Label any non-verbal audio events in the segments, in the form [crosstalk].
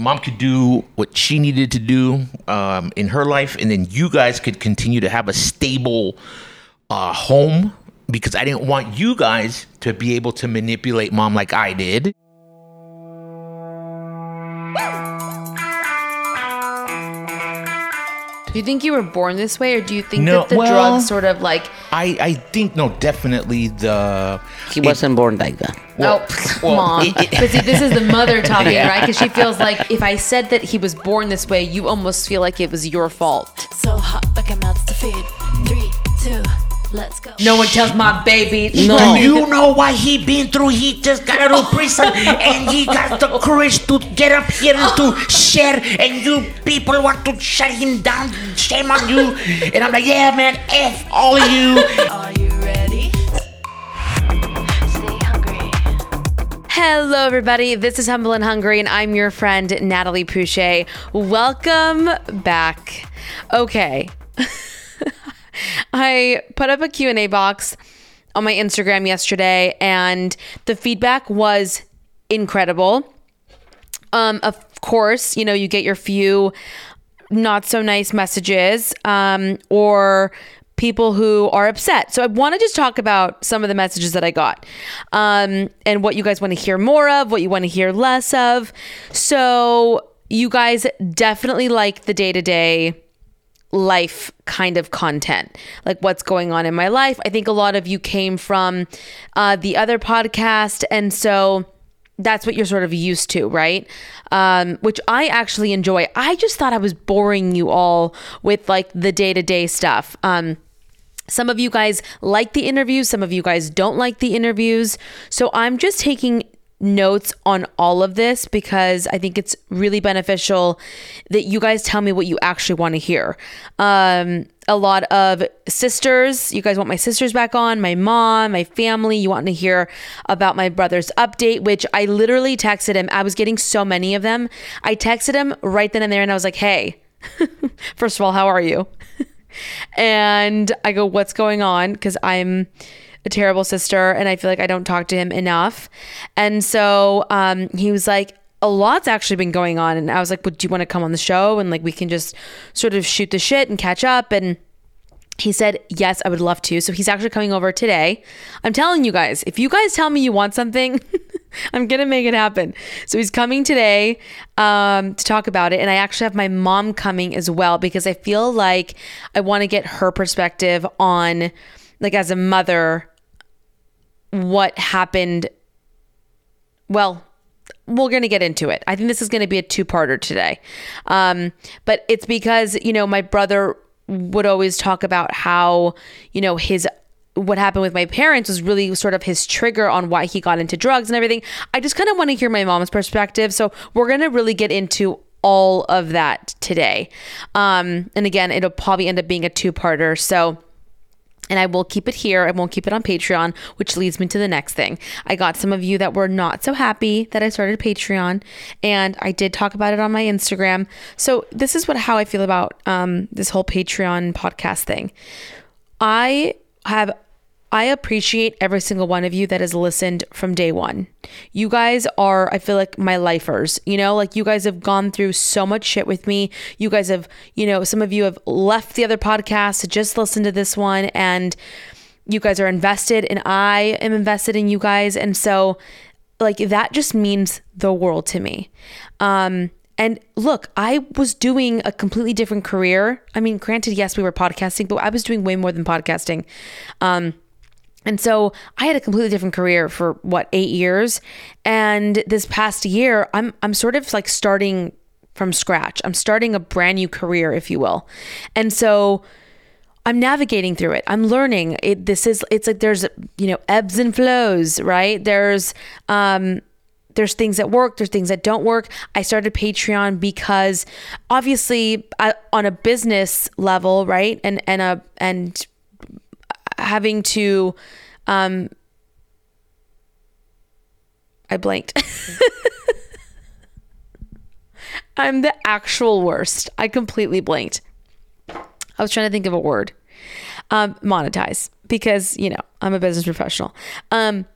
mom could do what she needed to do um, in her life, and then you guys could continue to have a stable uh, home because I didn't want you guys to be able to manipulate mom like I did. Do you think you were born this way, or do you think No, that the well- drugs sort of like? I, I think no, definitely the He wasn't born like that. Well, oh, well, mom. it- it- but see, this is the mother [laughs] talking, Yeah. right? Because she feels like if I said that he was born this way, you almost feel like it was your fault. So hot, like I'm about to feed. Three, two, let's go. No one tells my baby. No. You know what he been through? He just got out of prison and he got the courage to get up here and to share and you people want to shut him down. Shame on you. And I'm like, yeah man, F all of you. Are you ready? Stay hungry. Hello, everybody. This is Humble and Hungry, and I'm your friend Natalie Pouchet. Welcome back. Okay, [laughs] I put up a Q&A box on my Instagram yesterday, and the feedback was incredible. Um, of course, you know you get your few not so nice messages um, or people who are upset. So I want to just talk about some of the messages that I got um, and what you guys want to hear more of, what you want to hear less of. So you guys definitely like the day to day life kind of content, like what's going on in my life. I think a lot of you came from uh, the other podcast. And so that's what you're sort of used to, right? Um, which I actually enjoy. I just thought I was boring you all with like the day to day stuff. Um, some of you guys like the interviews, some of you guys don't like the interviews. So I'm just taking notes on all of this because I think it's really beneficial that you guys tell me what you actually want to hear. Um, a lot of sisters, you guys want my sisters back on, my mom, my family. You want to hear about my brother's update, which I literally texted him. I was getting so many of them. I texted him right then and there and I was like, hey, [laughs] first of all, how are you? [laughs] and I go, What's going on? Because I'm a terrible sister and I feel like I don't talk to him enough. And so um, he was like, a lot's actually been going on. And I was like, well, do you want to come on the show? And like, we can just sort of shoot the shit and catch up. And he said, Yes, I would love to. So he's actually coming over today. I'm telling you guys, if you guys tell me you want something, [laughs] I'm to make it happen. So he's coming today um, to talk about it. And I actually have my mom coming as well because I feel like I want to get her perspective on, like, as a mother, what happened. Well, we're going to get into it. I think this is going to be a two parter today. Um, but it's because, you know, my brother would always talk about how, you know, his what happened with my parents was really sort of his trigger on why he got into drugs and everything. I just kind of want to hear my mom's perspective. So we're going to really get into all of that today. Um, and again, it'll probably end up being a two parter. So and I will keep it here. I won't keep it on Patreon, which leads me to the next thing. I got some of you that were not so happy that I started Patreon, and I did talk about it on my Instagram. So this is what how I feel about um, this whole Patreon podcast thing. I have I appreciate every single one of you that has listened from day one. You guys are, I feel like, my lifers. You know, like you guys have gone through so much shit with me. You guys have, you know, some of you have left the other podcast to just listen to this one, and you guys are invested, and I am invested in you guys. And so, like, that just means the world to me. Um, And look, I was doing a completely different career. I mean, granted, yes, we were podcasting, but I was doing way more than podcasting. Um, and so I had a completely different career for what eight years, and this past year, I'm I'm sort of like starting from scratch. I'm starting a brand new career, if you will, and so I'm navigating through it. I'm learning. It this is it's like there's you know ebbs and flows, right? There's um there's things that work, there's things that don't work. I started Patreon because obviously I, on a business level, right? And and a and having to um I blanked. [laughs] I'm the actual worst. I completely blanked. I was trying to think of a word. Um, monetize because you know I'm a business professional. Um,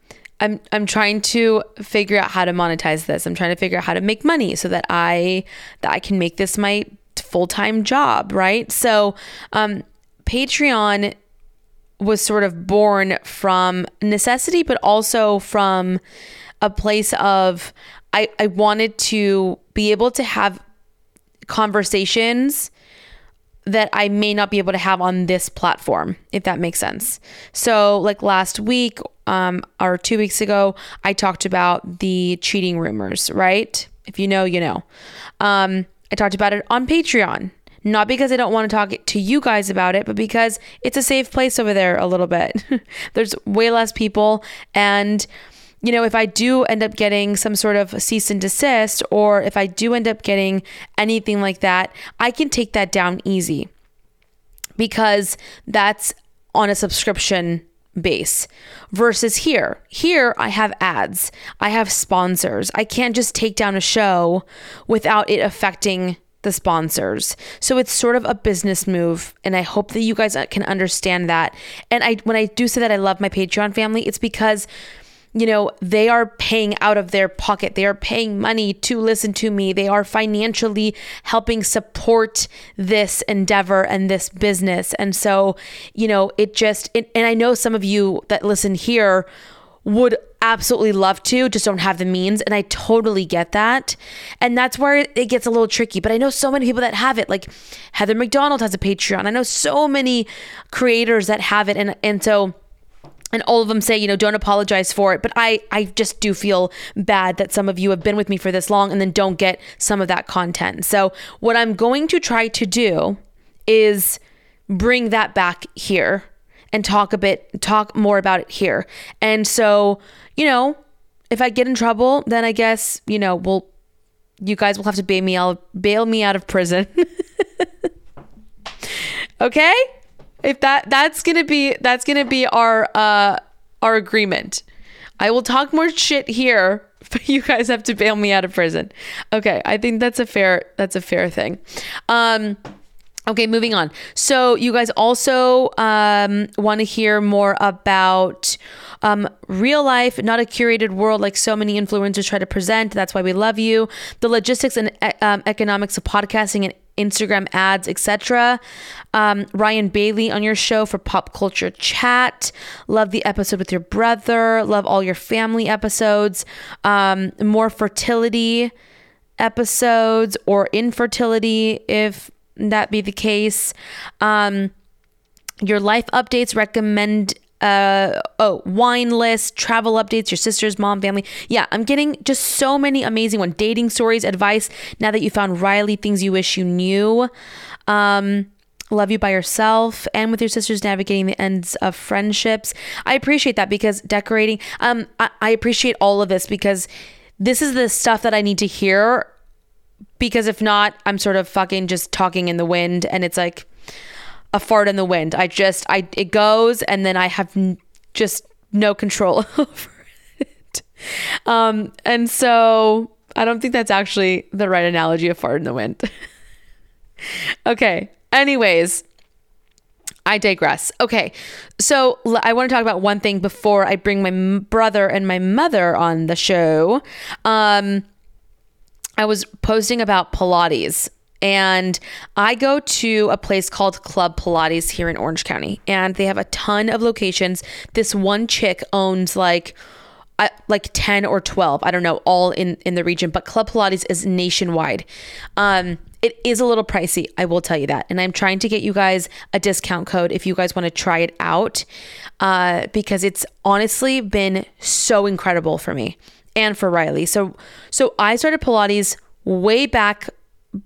I'm I'm trying to figure out how to monetize this. I'm trying to figure out how to make money so that I that I can make this my full time job, right? So, um, Patreon was sort of born from necessity, but also from a place of I I wanted to be able to have conversations that I may not be able to have on this platform, if that makes sense. So, like last week, um, or two weeks ago, I talked about the cheating rumors, right? If you know, you know. Um, I talked about it on Patreon. Not because I don't want to talk to you guys about it, but because it's a safe place over there a little bit. [laughs] There's way less people. And you know, if I do end up getting some sort of cease and desist, or if I do end up getting anything like that, I can take that down easy because that's on a subscription base versus here. Here, I have ads, I have sponsors. I can't just take down a show without it affecting the sponsors. So it's sort of a business move and I hope that you guys uh, can understand that. And I when I do say that I love my Patreon family, it's because you know, they are paying out of their pocket. They are paying money to listen to me. They are financially helping support this endeavor and this business. And so, you know, it just, it, and I know some of you that listen here would absolutely love to, just don't have the means. And I totally get that. And that's where it gets a little tricky. But I know so many people that have it. Like Heather McDonald has a Patreon. I know so many creators that have it. And, and so, and all of them say you know don't apologize for it but i i just do feel bad that some of you have been with me for this long and then don't get some of that content so what i'm going to try to do is bring that back here and talk a bit talk more about it here and so you know if i get in trouble then i guess you know we'll you guys will have to bail me out bail me out of prison [laughs] okay if that that's gonna be that's gonna be our uh our agreement. I will talk more shit here, [laughs] but you guys have to bail me out of prison. Okay, I think that's a fair that's a fair thing. Um Okay, moving on. So, you guys also um, want to hear more about um, real life, not a curated world like so many influencers try to present. That's why we love you. The logistics and um, economics of podcasting and Instagram ads, etc. Um, Ryan Bailey on your show for pop culture chat. Love the episode with your brother. Love all your family episodes. Um, more fertility episodes or infertility if that be the case. Um, your life updates recommend uh oh wine list travel updates your sister's mom family. Yeah i'm getting just so many amazing ones dating stories advice now that you found riley things you wish you knew. Um love you by yourself and with your sisters navigating the ends of friendships. I appreciate that because decorating um I, I appreciate all of this because this is the stuff that i need to hear because if not i'm sort of fucking just talking in the wind and it's like a fart in the wind. I just I it goes and then I have n- just no control [laughs] over it. Um and so I don't think that's actually the right analogy of fart in the wind. [laughs] okay. Anyways, I digress. Okay. So I want to talk about one thing before I bring my brother and my mother on the show. Um I was posting about Pilates and I go to a place called Club Pilates here in Orange County, and they have a ton of locations. This one chick owns like like 10 or 12 i don't know all in in the region but club pilates is nationwide um it is a little pricey i will tell you that and i'm trying to get you guys a discount code if you guys want to try it out uh because it's honestly been so incredible for me and for riley so so i started pilates way back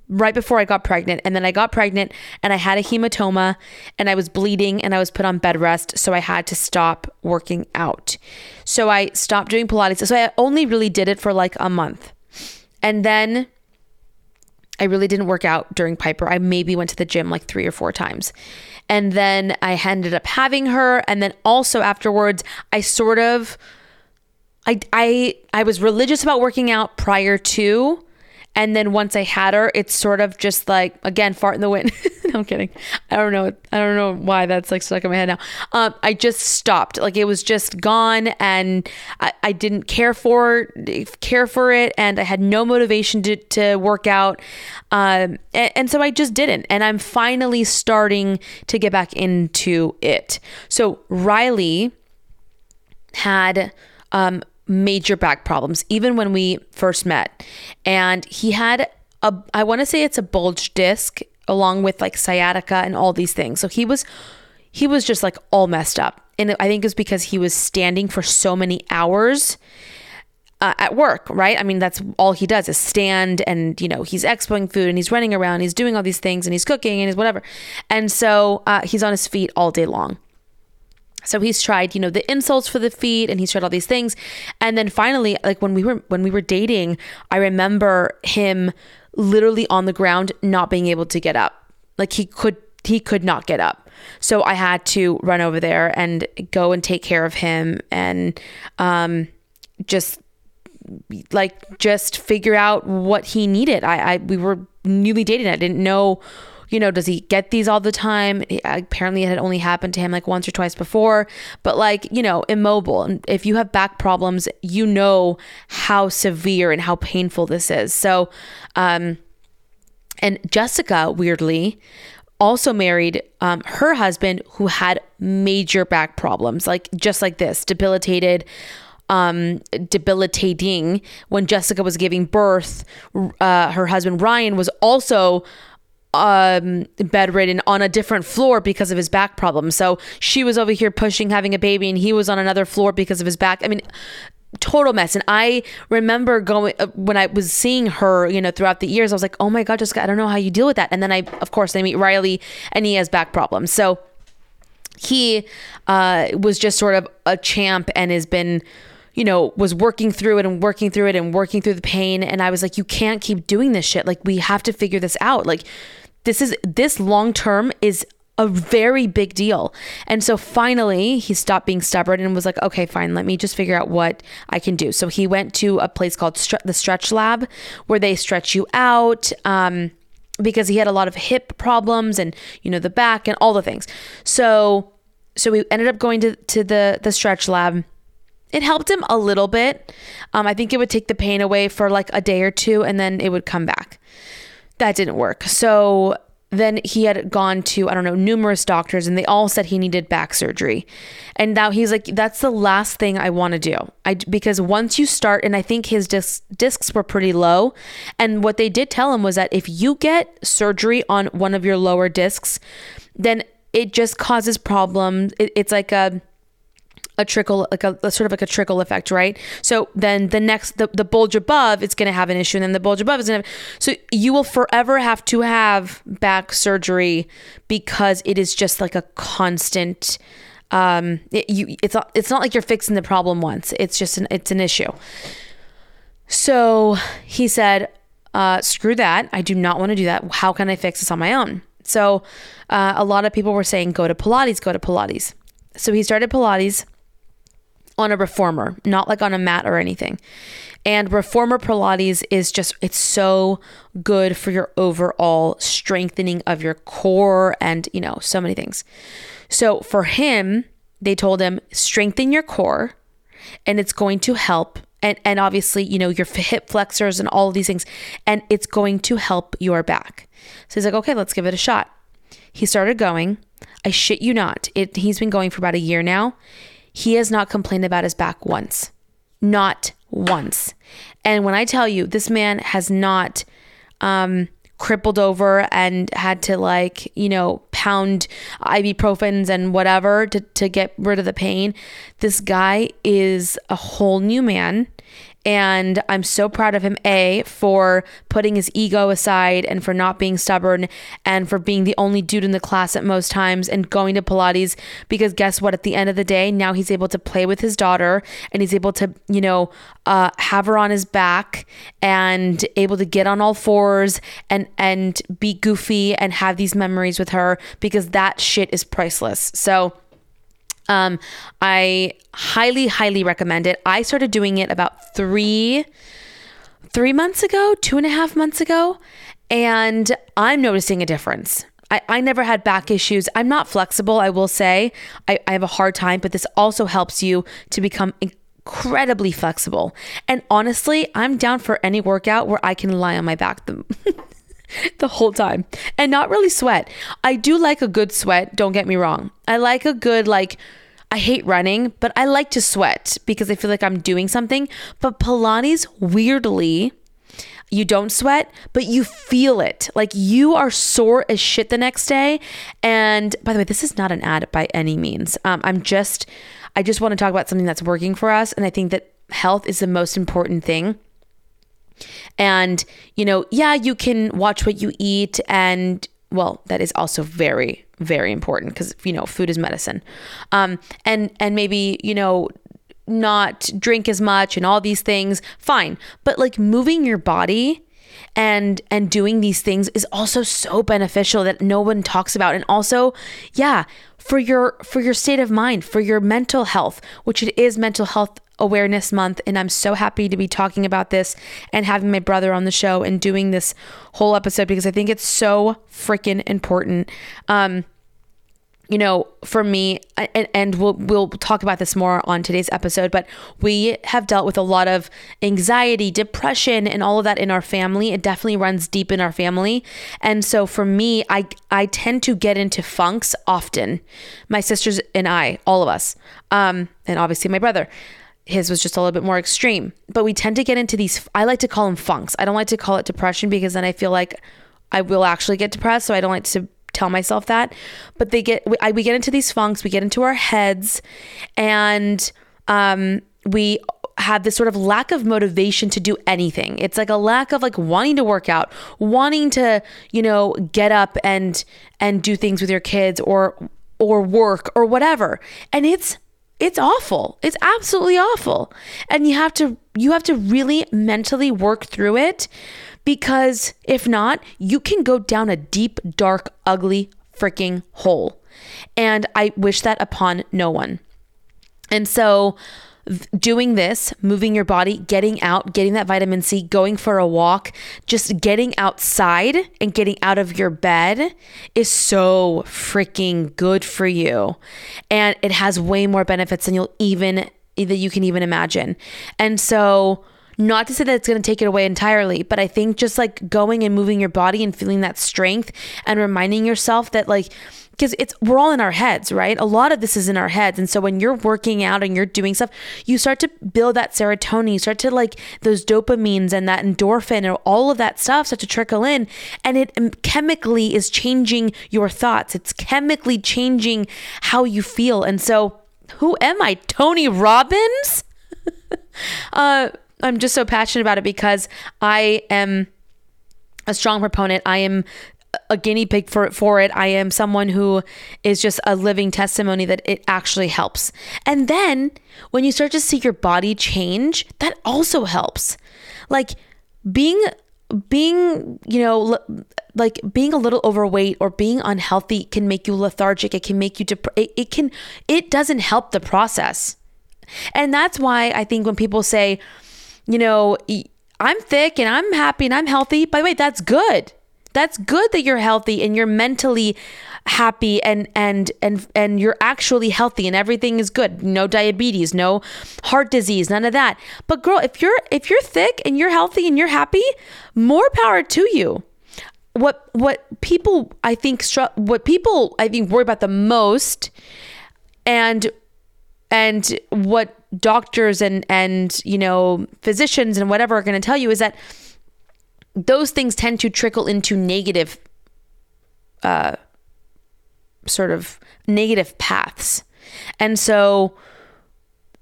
right before I got pregnant. And then I got pregnant and I had a hematoma and I was bleeding and I was put on bed rest. So I had to stop working out. So I stopped doing Pilates. So I only really did it for like a month. And then I really didn't work out during Piper. I maybe went to the gym like three or four times. And then I ended up having her. And then also afterwards, I sort of. I, I I was religious about working out prior to and then once I had her, it's sort of just like again fart in the wind. [laughs] no, I'm kidding. I don't know. I don't know why that's like stuck in my head now. Um, I just stopped. Like it was just gone, and I, I didn't care for care for it, and I had no motivation to to work out. Um, and, and so I just didn't. And I'm finally starting to get back into it. So Riley had um major back problems even when we first met and he had a i want to say it's a bulge disc along with like sciatica and all these things so he was he was just like all messed up and i think it was because he was standing for so many hours uh, at work, right? I mean, that's all he does is stand and, you know, he's expoing food and he's running around, he's doing all these things and he's cooking and he's whatever. And so uh, he's on his feet all day long. So he's tried, you know, the insults for the feet and he's tried all these things. And then finally, like when we were when we were dating, I remember him literally on the ground not being able to get up. Like he could he could not get up. So I had to run over there and go and take care of him and um just like just figure out what he needed. I, I we were newly dating. I didn't know you know, does he get these all the time? Apparently, it had only happened to him like once or twice before, but like, you know, immobile. And if you have back problems, you know how severe and how painful this is. So, um, and Jessica, weirdly, also married um, her husband who had major back problems, like just like this, debilitated um, debilitating when Jessica was giving birth. Uh, her husband Ryan was also um bedridden on a different floor because of his back problem. So she was over here pushing having a baby and he was on another floor because of his back. I mean total mess and i remember going uh, when i was seeing her you know throughout the years i was like oh my god jessica i don't know how you deal with that and then i of course i meet riley and he has back problems so he uh, was just sort of a champ and has been you know, was working through it and working through it and working through the pain. And I was like, you can't keep doing this shit. Like, we have to figure this out. Like, this is this long term is a very big deal. And so finally, he stopped being stubborn and was like, okay, fine, let me just figure out what I can do. So he went to a place called Stre- the Stretch Lab where they stretch you out. Um, because he had a lot of hip problems and you know the back and all the things. So so we ended up going to to the the stretch lab it helped him a little bit. Um, I think it would take the pain away for like a day or two and then it would come back. That didn't work. So then he had gone to, I don't know, numerous doctors and they all said he needed back surgery. And now he's like, that's the last thing I want to do. I, because once you start, and I think his disc, discs were pretty low. And what they did tell him was that if you get surgery on one of your lower discs, then it just causes problems. It, it's like a, a trickle like a, a, sort of like a trickle effect right? So then the next the, the bulge above it's going to have an issue and then the bulge above is going to so you will forever have to have back surgery because it is just like a constant um it, you it's not it's not like you're fixing the problem once. It's just an it's an issue. So he said uh screw that. I do not want to do that. How can i fix this on my own? So uh, a lot of people were saying go to pilates go to pilates. So he started pilates on a reformer, not like on a mat or anything. And reformer Pilates is just, it's so good for your overall strengthening of your core and, you know, so many things. So for him, they told him, strengthen your core and it's going to help. And, and obviously, you know, your hip flexors and all of these things, and it's going to help your back. So he's like, okay, let's give it a shot. He started going. I shit you not. It, he's been going for about a year now. He has not complained about his back once. Not once. And when I tell you, this man has not um, crippled over and had to like, you know, pound ibuprofens and whatever to, to get rid of the pain. This guy is a whole new man. And I'm so proud of him, A, for putting his ego aside and for not being stubborn and for being the only dude in the class at most times and going to Pilates. Because guess what? At the end of the day, now he's able to play with his daughter and he's able to, you know, uh, have her on his back and able to get on all fours and, and be goofy and have these memories with her because that shit is priceless. So, um, I highly, highly recommend it. I started doing it about three, three months ago, two and a half months ago, and I'm noticing a difference. I, I never had back issues. I'm not flexible, I will say. I, I have a hard time, but this also helps you to become incredibly flexible. And honestly, I'm down for any workout where I can lie on my back [laughs] [laughs] the, whole time and not really sweat. I do like a good sweat, don't get me wrong. I like a good, like, I hate running, but I like to sweat because I feel like I'm doing something. But Pilates, weirdly, you don't sweat, but you feel it. Like you are sore as shit the next day. And by the way, this is not an ad by any means. Um, I'm just, I just want to talk about something that's working for us. And I think that health is the most important thing. And, you know, yeah, you can watch what you eat and well, that is also very, very important because you know food is medicine, um, and and maybe you know not drink as much and all these things. Fine, but like moving your body and and doing these things is also so beneficial that no one talks about and also yeah for your for your state of mind for your mental health which it is mental health Awareness Month, and I'm so happy to be talking about this and having my brother on the show and doing this whole episode because I think it's so freaking important. Um, you know, for me, and, and we'll we'll talk about this more on today's episode, but we have dealt with a lot of anxiety, depression, and all of that in our family. It definitely runs deep in our family, and so for me, I I tend to get into funks often. My sisters and I, all of us, um, and obviously my brother his was just a little bit more extreme. But we tend to get into these, I like to call them funks. I don't like to call it depression because then I feel like I will actually get depressed. So I don't like to tell myself that. But they get, we, I, we get into these funks, we get into our heads, and um, we have this sort of lack of motivation to do anything. It's like a lack of like wanting to work out, wanting to, you know, get up and and do things with your kids or or work or whatever. And it's it's awful. It's absolutely awful. And you have to you have to really mentally work through it because if not, you can go down a deep, dark, ugly freaking hole. And I wish that upon no one. And so doing this, moving your body, getting out, getting that vitamin C, going for a walk, just getting outside and getting out of your bed is so freaking good for you. And it has way more benefits than you'll even that you can even imagine. And so not to say that it's going to take it away entirely, but I think just like going and moving your body and feeling that strength and reminding yourself that like because it's we're all in our heads, right? A lot of this is in our heads. And so when you're working out and you're doing stuff, you start to build that serotonin, you start to like those dopamines and that endorphin and all of that stuff start to trickle in and it um, chemically is changing your thoughts. It's chemically changing how you feel. And so who am I? Tony Robbins? [laughs] uh I'm just so passionate about it because I am a strong proponent. I am a guinea pig for for it. I am someone who is just a living testimony that it actually helps. And then when you start to see your body change, that also helps. Like being being, you know, like being a little overweight or being unhealthy can make you lethargic. It can make you dep- it, it can it doesn't help the process. And that's why I think when people say, you know, I'm thick and I'm happy and I'm healthy, by the way, that's good. That's good that you're healthy and you're mentally happy and and and and you're actually healthy and everything is good. No diabetes no heart disease none of that. But girl if you're if you're thick and you're healthy and you're happy more power to you. What what people i think what people i think worry about the most and and what doctors and and you know physicians and whatever are going to tell you is that those things tend to trickle into negative uh sort of negative paths and so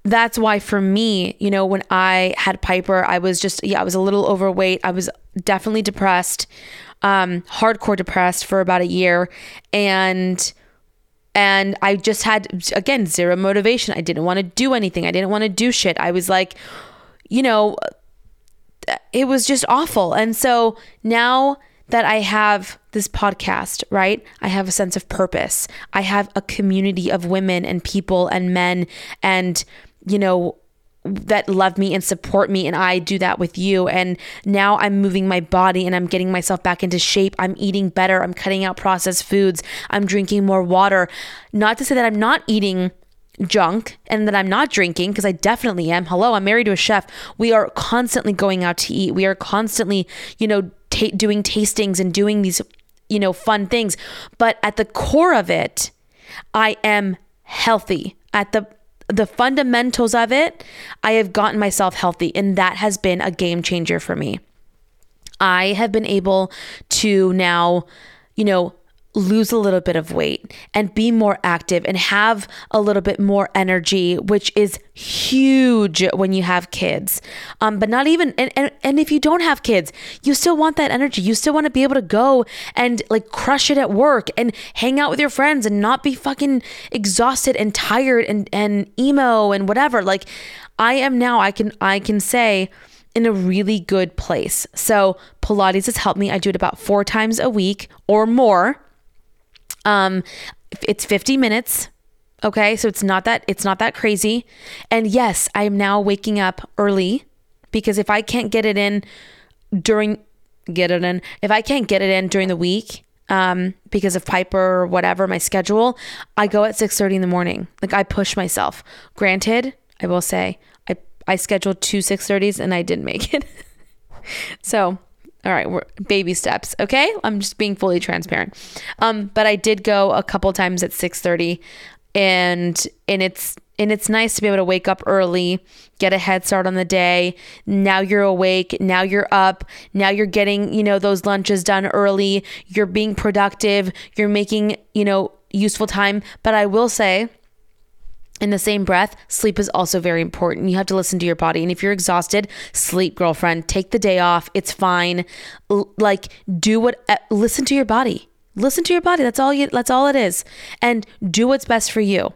that's why for me, you know, when I had Piper, I was just, yeah, I was a little overweight. I was definitely depressed, um, hardcore depressed for about a year. And, and I just had, again, zero motivation. I didn't want to do anything. I didn't want to do shit. I was like, you know, it was just awful. And so now that I have this podcast, right? I have a sense of purpose. I have a community of women and people and men and you know, that love me and support me and I do that with you and now I'm moving my body and I'm getting myself back into shape. I'm eating better. I'm cutting out processed foods. I'm drinking more water. Not to say that I'm not eating junk and that I'm not drinking because I definitely am. Hello, I'm married to a chef. We are constantly going out to eat. We are constantly, you know, ta- doing tastings and doing these, you know, fun things. But at the core of it, I am healthy. At the the fundamentals of it, I have gotten myself healthy, and that has been a game changer for me. I have been able to now, you know, lose a little bit of weight and be more active and have a little bit more energy, which is huge when you have kids. Um, but not even, and, and, and if you don't have kids, you still want that energy. You still want to be able to go and like crush it at work and hang out with your friends and not be fucking exhausted and tired and, and emo and whatever. Like I am now, I can, I can say, in a really good place. So, Pilates has helped me. I do it about four times a week or more. Um, it's 50 minutes. Okay, so it's not that it's not that crazy. And yes, I am now waking up early because if I can't get it in during get it in, if I can't get it in during the week, um, because of Piper or whatever my schedule, I go at 6:30 in the morning. Like I push myself. Granted, I will say I I scheduled two 6:30s and I didn't make it. [laughs] so all right, we're baby steps. Okay, I'm just being fully transparent. Um, but I did go a couple times at 6:30, and and it's and it's nice to be able to wake up early, get a head start on the day. Now you're awake. Now you're up. Now you're getting you know those lunches done early. You're being productive. You're making you know useful time. But I will say in the same breath, sleep is also very important. You have to listen to your body. And if you're exhausted, sleep, girlfriend. Take the day off. It's fine. L- like do what listen to your body. Listen to your body. That's all you that's all it is. And do what's best for you.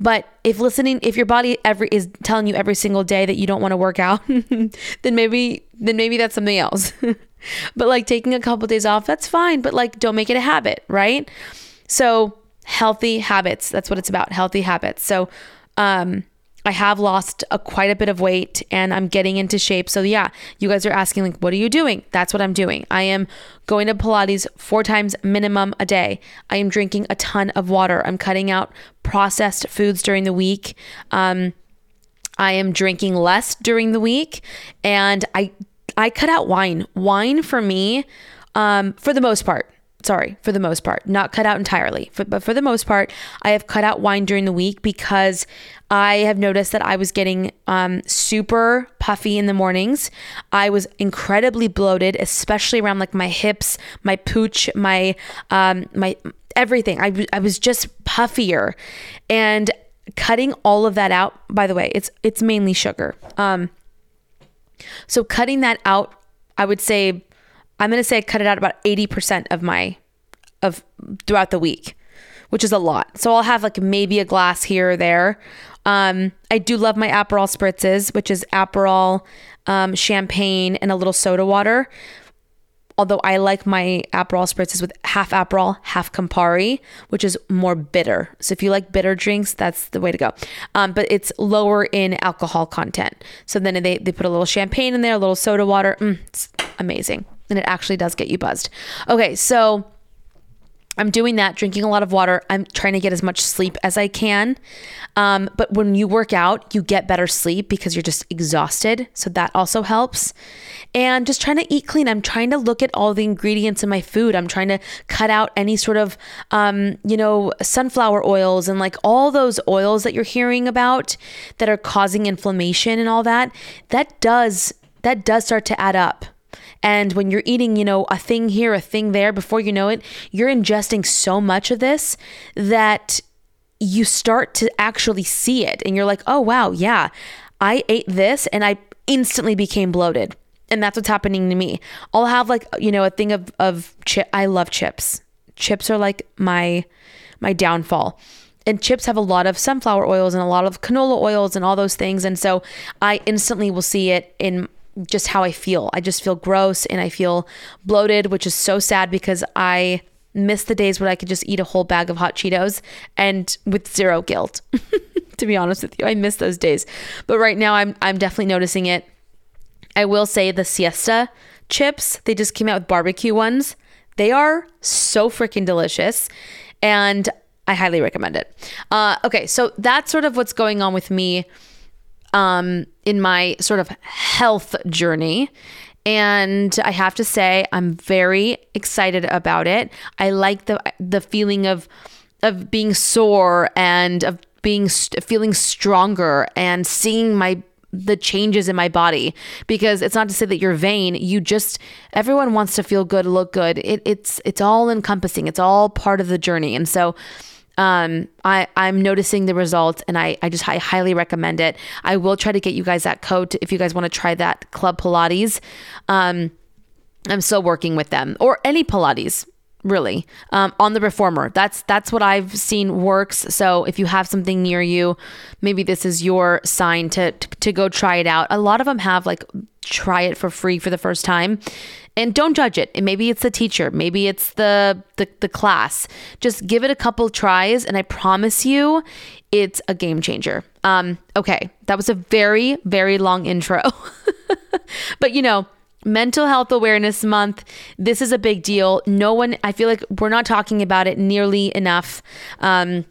But if listening if your body every is telling you every single day that you don't want to work out, [laughs] then maybe then maybe that's something else. [laughs] but like taking a couple days off, that's fine, but like don't make it a habit, right? So healthy habits. That's what it's about, healthy habits. So, um, I have lost a, quite a bit of weight and I'm getting into shape. So yeah, you guys are asking like what are you doing? That's what I'm doing. I am going to Pilates 4 times minimum a day. I am drinking a ton of water. I'm cutting out processed foods during the week. Um, I am drinking less during the week and I I cut out wine. Wine for me um, for the most part sorry, for the most part, not cut out entirely, but for the most part, I have cut out wine during the week because I have noticed that I was getting um, super puffy in the mornings. I was incredibly bloated, especially around like my hips, my pooch, my um, my everything. I, I was just puffier, and cutting all of that out. By the way, it's it's mainly sugar. Um, so cutting that out, I would say I'm going to say I cut it out about 80% of my of throughout the week, which is a lot. So I'll have like maybe a glass here or there. Um, I do love my Aperol spritzes, which is Aperol, um, champagne, and a little soda water. Although I like my Aperol spritzes with half Aperol, half Campari, which is more bitter. So if you like bitter drinks, that's the way to go. Um, but it's lower in alcohol content. So then they, they put a little champagne in there, a little soda water. Mm, it's amazing and it actually does get you buzzed. Okay, so I'm doing that, drinking a lot of water. I'm trying to get as much sleep as I can. Um, but when you work out, you get better sleep because you're just exhausted. So that also helps. And just trying to eat clean. I'm trying to look at all the ingredients in my food. I'm trying to cut out any sort of, um, you know, sunflower oils and like all those oils that you're hearing about that are causing inflammation and all that. That does that does start to add up. And when you're eating, you know, a thing here, a thing there, before you know it, you're ingesting so much of this that you start to actually see it. And you're like, oh, wow, yeah, I ate this and I instantly became bloated. And that's what's happening to me. I'll have like, you know, a thing of, of chip. I love chips. Chips are like my, my downfall and chips have a lot of sunflower oils and a lot of canola oils and all those things and so i instantly will see it in just how I feel. I just feel gross and I feel bloated, which is so sad because I miss the days where I could just eat a whole bag of hot Cheetos and with zero guilt. [laughs] to be honest with you, I miss those days. But right now I'm I'm definitely noticing it. I will say the Siete chips, they just came out with barbecue ones. They are so freaking delicious and I highly recommend it. Uh, okay, so that's sort of what's going on with me um, in my sort of health journey. And I have to say, I'm very excited about it. I like the the feeling of of being sore and of being feeling stronger and seeing my the changes in my body. Because it's not to say that you're vain. You just everyone wants to feel good look good. It, it's it's all encompassing. It's all part of the journey. And so um, I, I'm noticing the results and I, I just I highly recommend it. I will try to get you guys that code if you guys want to try that Club Pilates. Um, I'm still working with them or any Pilates really. Um, on the reformer that's that's what i've seen works. So if you have something near you maybe this is your sign to, to to go try it out. A lot of them have like try it for free for the first time and don't judge it and maybe it's the teacher maybe it's the, the the class just give it a couple tries and i promise you it's a game changer um okay that was a very very long intro [laughs] but you know Mental Health Awareness Month. This is a big deal. No one, I feel like we're not talking about it nearly enough. Um,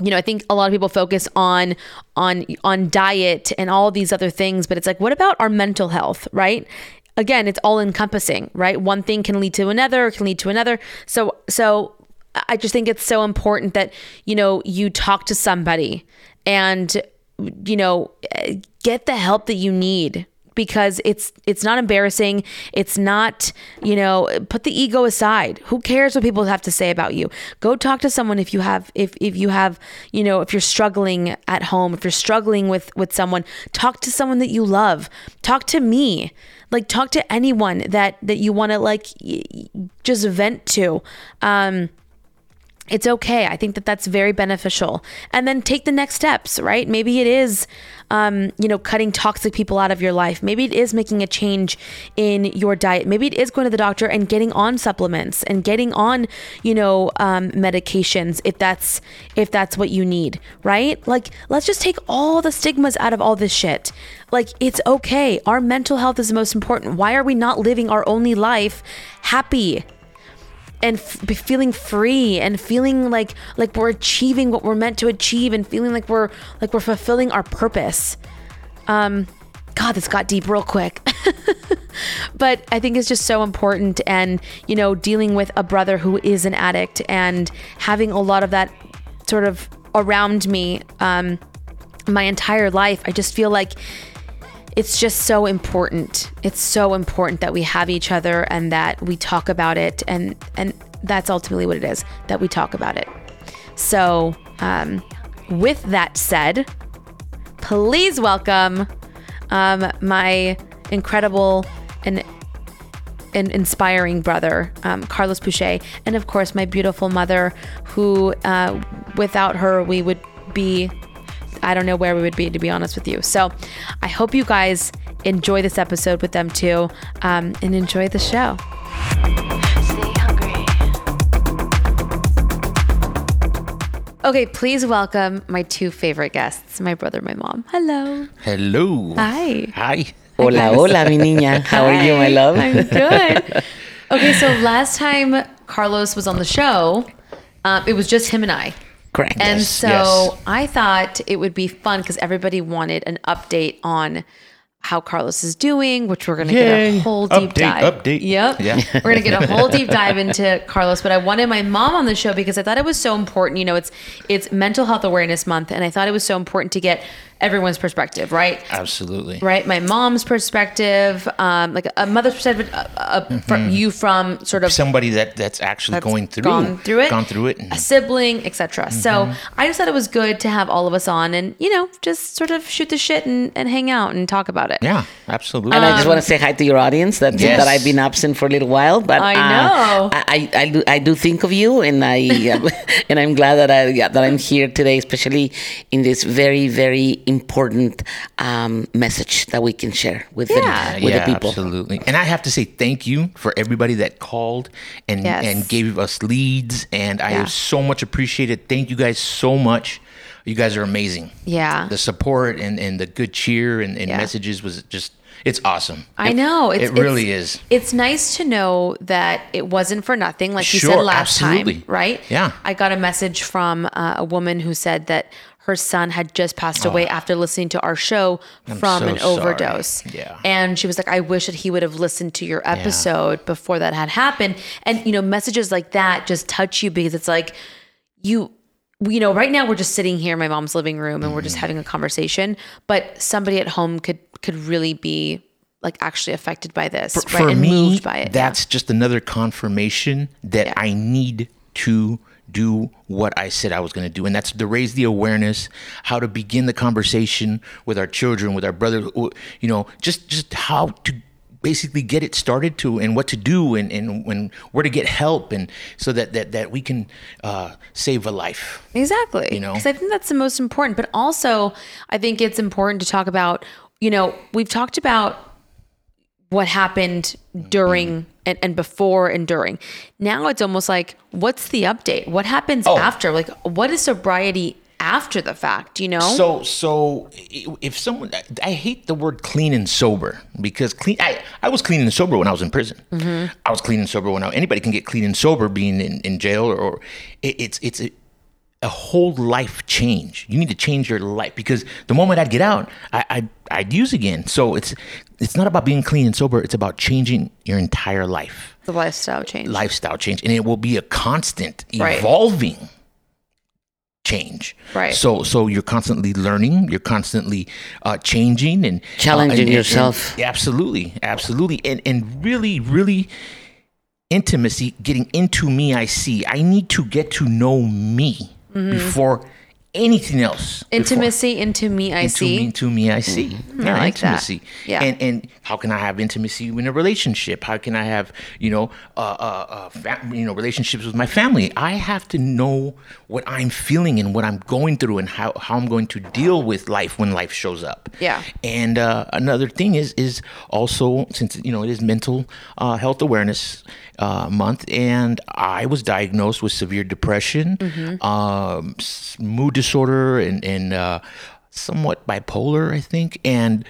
you know, I think a lot of people focus on on on diet and all these other things, but it's like, what about our mental health, right? Again, it's all encompassing, right? One thing can lead to another, can lead to another. So, so I just think it's so important that you know you talk to somebody and you know eh, get the help that you need because it's it's not embarrassing. It's not, you know, put the ego aside. Who cares what people have to say about you? Go talk to someone if you have if if you have, you know, if you're struggling at home, if you're struggling with with someone, talk to someone that you love. Talk to me. Like talk to anyone that that you want to like just vent to. Um it's okay. I think that that's very beneficial. And then take the next steps, right? Maybe it is, um, you know, cutting toxic people out of your life. Maybe it is making a change in your diet. Maybe it is going to the doctor and getting on supplements and getting on, you know, um, medications if that's if that's what you need, right? Like, let's just take all the stigmas out of all this shit. Like, it's okay. Our mental health is the most important. Why are we not living our only life happy? And f- feeling free and feeling like like we're achieving what we're meant to achieve and feeling like we're like we're fulfilling our purpose. Um god this got deep real quick. [laughs] But i think it's just so important and you know dealing with a brother who is an addict and having a lot of that sort of around me um my entire life. I just feel like it's just so important. It's so important that we have each other and that we talk about it, and and that's ultimately what it is that we talk about it. So, um, with that said, please welcome um, my incredible and and inspiring brother, um, Carlos Pouchet, and of course my beautiful mother, who uh, without her we would be I don't know where we would be, to be honest with you. So I hope you guys enjoy this episode with them too um, and enjoy the show. Okay, please welcome my two favorite guests, my brother, my mom. Hello. Hello. Hi. Hi. Hola, hola, mi niña. [laughs] How are you, my love? I'm good. [laughs] okay, so last time Carlos was on the show, um, it was just him and I. Correct. And Yes, so yes. I thought it would be fun because everybody wanted an update on how Carlos is doing, which we're going to get a whole deep Update, dive. update. Yep. Yeah. [laughs] we're going to get a whole deep dive into Carlos, but I wanted my mom on the show because I thought it was so important. You know, it's it's mental health awareness month and I thought it was so important to get everyone's perspective, right? Absolutely. right? My mom's perspective, um, like a mother's perspective, uh, uh, from you from sort of Somebody that that's actually that's going through gone through it, gone through it. and- a sibling, etc. So I just thought it was good to have all of us on and you know just sort of shoot the shit and, and hang out and talk about it. yeah, absolutely. And I just want to say hi to your audience. That Yes. that I've been absent for a little while, but I uh, know. I, I, I do I do think of you, and I um, [laughs] and I'm glad that I yeah, that I'm here today, especially in this very very important um, message that we can share with Yeah. the, with yeah, the people. absolutely. And I have to say thank you for everybody that called and Yes. and gave us leads, and I Yeah. so much appreciate it. Thank you guys so much. You guys are amazing. Yeah. The support and, and the good cheer and, and Yeah. messages was just it's awesome. I know. It's, it really it's- is. It's nice to know that it wasn't for nothing, like you said last absolutely. time, right? Yeah. I got a message from uh, a woman who said that her son had just passed away after listening to our show from so an sorry. overdose. Yeah. And she was like, I wish that he would have listened to your episode before that had happened. And, you know, messages like that just touch you because it's like, you you know right now we're just sitting here in my mom's living room and we're just mm-hmm. having a conversation but somebody at home could could really be like actually affected by this right for and me, moved by it that's just another confirmation that Yeah. I need to do what I said I was going to do, and that's to raise the awareness, how to begin the conversation with our children, with our brothers, you know, just just how to basically get it started to and what to do and and when where to get help and so that that that we can uh, save a life. Exactly. You know? because I think that's the most important. But also, I think it's important to talk about. You know, we've talked about what happened mm-hmm. during and, and before and during. Now it's almost like, what's the update? What happens Oh. after? Like, what is sobriety after the fact? You know? So so if someone I hate the word clean and sober because clean I, I was clean and sober when I was in prison. Mm-hmm. I was clean and sober when I, anybody can get clean and sober being in, in jail or, or it, it's it's a, a whole life change. You need to change your life because the moment I'd get out, I, I I'd use again. So it's it's not about being clean and sober. It's about changing your entire life, the lifestyle change. lifestyle change, and it will be a constant Right. evolving change. Right. So so you're constantly learning, you're constantly uh, changing and Challenging uh, and- and- yourself. and- absolutely, absolutely, and and really, really intimacy, getting into me. I see. I need to get to know me before anything else. before- Intimacy into me, I into see. me, into me, I see. Yeah, I like that. intimacy. Yeah. And and how can I have intimacy in a relationship? How can I have you know uh, uh, uh fa- you know relationships with my family? I have to know what I'm feeling and what I'm going through and how how I'm going to deal with life when life shows up. Yeah. And uh, another thing is is also since you know it is mental uh, health awareness uh, month, and I was diagnosed with severe depression, Mm-hmm. um, mood disorder, and and uh, somewhat bipolar, I think. And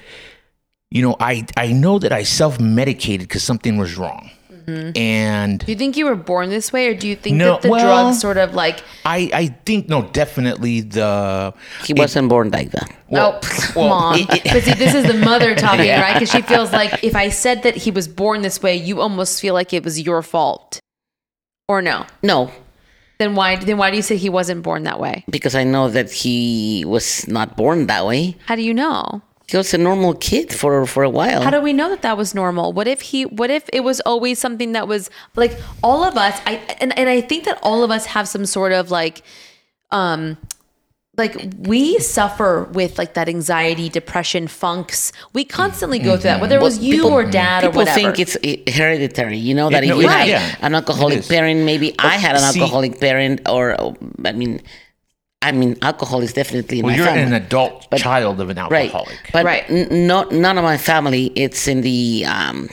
you know, I I know that I self medicated because something was wrong, Mm-hmm. and Do you think you were born this way, or do you think No, that the well- drugs sort of like I I think no, definitely the He wasn't born like that. well, oh, well, [laughs] mom. it- it- but see, this is the mother [laughs] talking, Yeah. right? Because she feels like if I said that he was born this way, you almost feel like it was your fault, or no? No, Then why? Then why do you say he wasn't born that way? because I know that he was not born that way. How do you know? He was a normal kid for for a while. How do we know that that was normal? What if he? What if it was always something that was like all of us? I and and I think that all of us have some sort of like, um, like we suffer with like that anxiety, depression, funks. We constantly go through that, whether it was you People- or dad or People whatever. think it's uh, hereditary. You know that Yeah, if no, you it- have yeah, an it alcoholic parent, maybe I had an see- alcoholic parent, or I mean, I mean, alcohol is definitely in well, my you're family. an adult But- child of an right? alcoholic. But Right. n- not none of my family. It's in the. Um,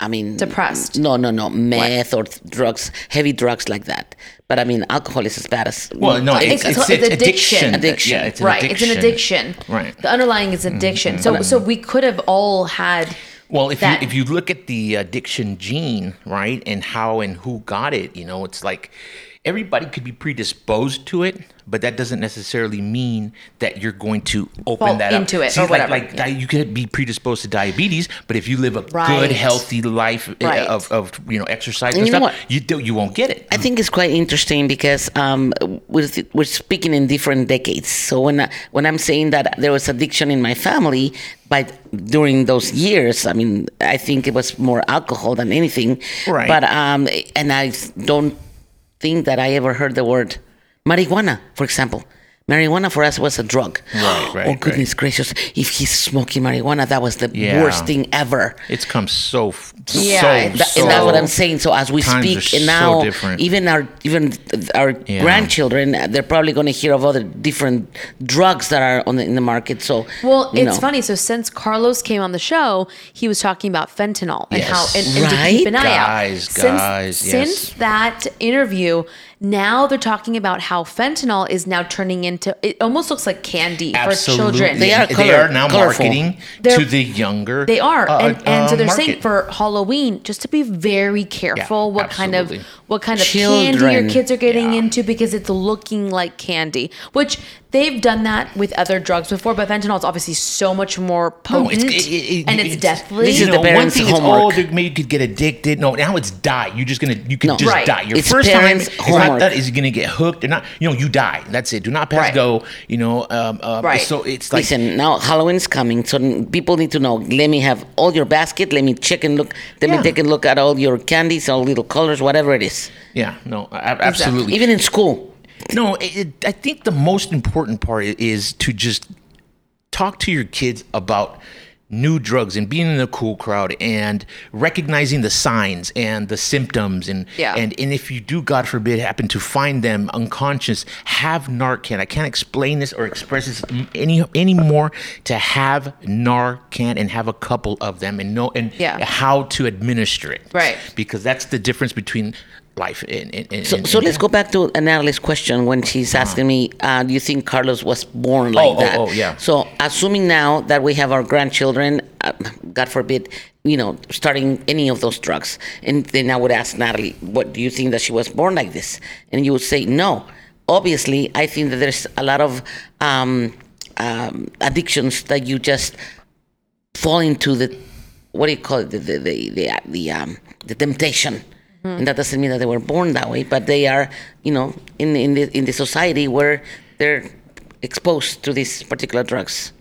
I mean, Depressed. No, no, no, meth or th- drugs, heavy drugs like that. But I mean, alcohol is as bad as. Well, no, it's, It's- it's, it's it's addiction. addiction. Addiction. Yeah, it's right, addiction. it's an addiction. Right. The underlying is addiction. So so we could have all had Well, if that- you if you look at the addiction gene, right, and how and who got it, you know, it's like everybody could be predisposed to it, but that doesn't necessarily mean that you're going to open Fall that into up. it See, or like, whatever, like yeah. di- you could be predisposed to diabetes, but if you live a Right. good, healthy life uh, Right. of, of you know exercise And and stuff, you do, you won't get it. I think it's quite interesting because um, we're, we're speaking in different decades. So when I, when I'm saying that there was addiction in my family, but during those years, I mean, I think it was more alcohol than anything. Right. But um, and I don't think that I ever heard the word marijuana, for example. Marijuana for us was a drug. Right, right, oh goodness gracious! If he's smoking marijuana, that was the Yeah. worst thing ever. It's come so f- Yeah, so, it's- That, so and that's what I'm saying. So as we times speak, are and now different. even our even our Yeah. grandchildren, they're probably going to hear of other different drugs that are on the, in the market. So Well, you it's know. funny. So since Carlos came on the show, he was talking about fentanyl and Yes. how and, and to keep an eye Guys, out. Since, guys, yes. since that interview, now they're talking about how fentanyl is now turning into. It almost looks like candy for children. They are they are now colorful. marketing They're- to the younger. They are, uh, and, and so uh, they're saying for Halloween just to be very careful what kind of what kind of candy your kids are getting Yeah. into because it's looking like candy, which they've done that with other drugs before. But fentanyl is obviously so much more No, potent, it's- it- it- and it's, it's- deathly. This you is the know, one parents' thing is, homework. oh, they- maybe you could get addicted. No, now it's die. You're just gonna, you can No. just Right. die. Your It's first time parents' is not homework. that is gonna get hooked or not. You know, you die. That's it. Do not pass Right. go. You know, um, uh, Right. So it's like, Listen, now Halloween's coming, so n- people need to know. Let me have all your basket. Let me check and look. Let Yeah. me take a look at all your candies, all little colors, whatever it is. yeah, no, a- absolutely. Even in school, No, it, it, I think the most important part is to just talk to your kids about new drugs and being in a cool crowd and recognizing the signs and the symptoms and Yeah. and and if you do god forbid happen to find them unconscious have narcan i can't explain this or express this any anymore to have narcan and have a couple of them and know and Yeah. how to administer it Right. because that's the difference between life and, and, and So, and- so let's go back to Natalie's question when she's asking me, uh, do you think Carlos was born like Oh, oh, that? oh, yeah. So, assuming now that we have our grandchildren, uh, God forbid, you know, starting any of those drugs, and then I would ask Natalie, what do you think that she was born like this? And you would say, no. Obviously, I think that there's a lot of um, um, addictions that you just fall into the what do you call it the the the the, the um the temptation and that doesn't mean that they were born that way but they are you know in in the in the society where they're exposed to these particular drugs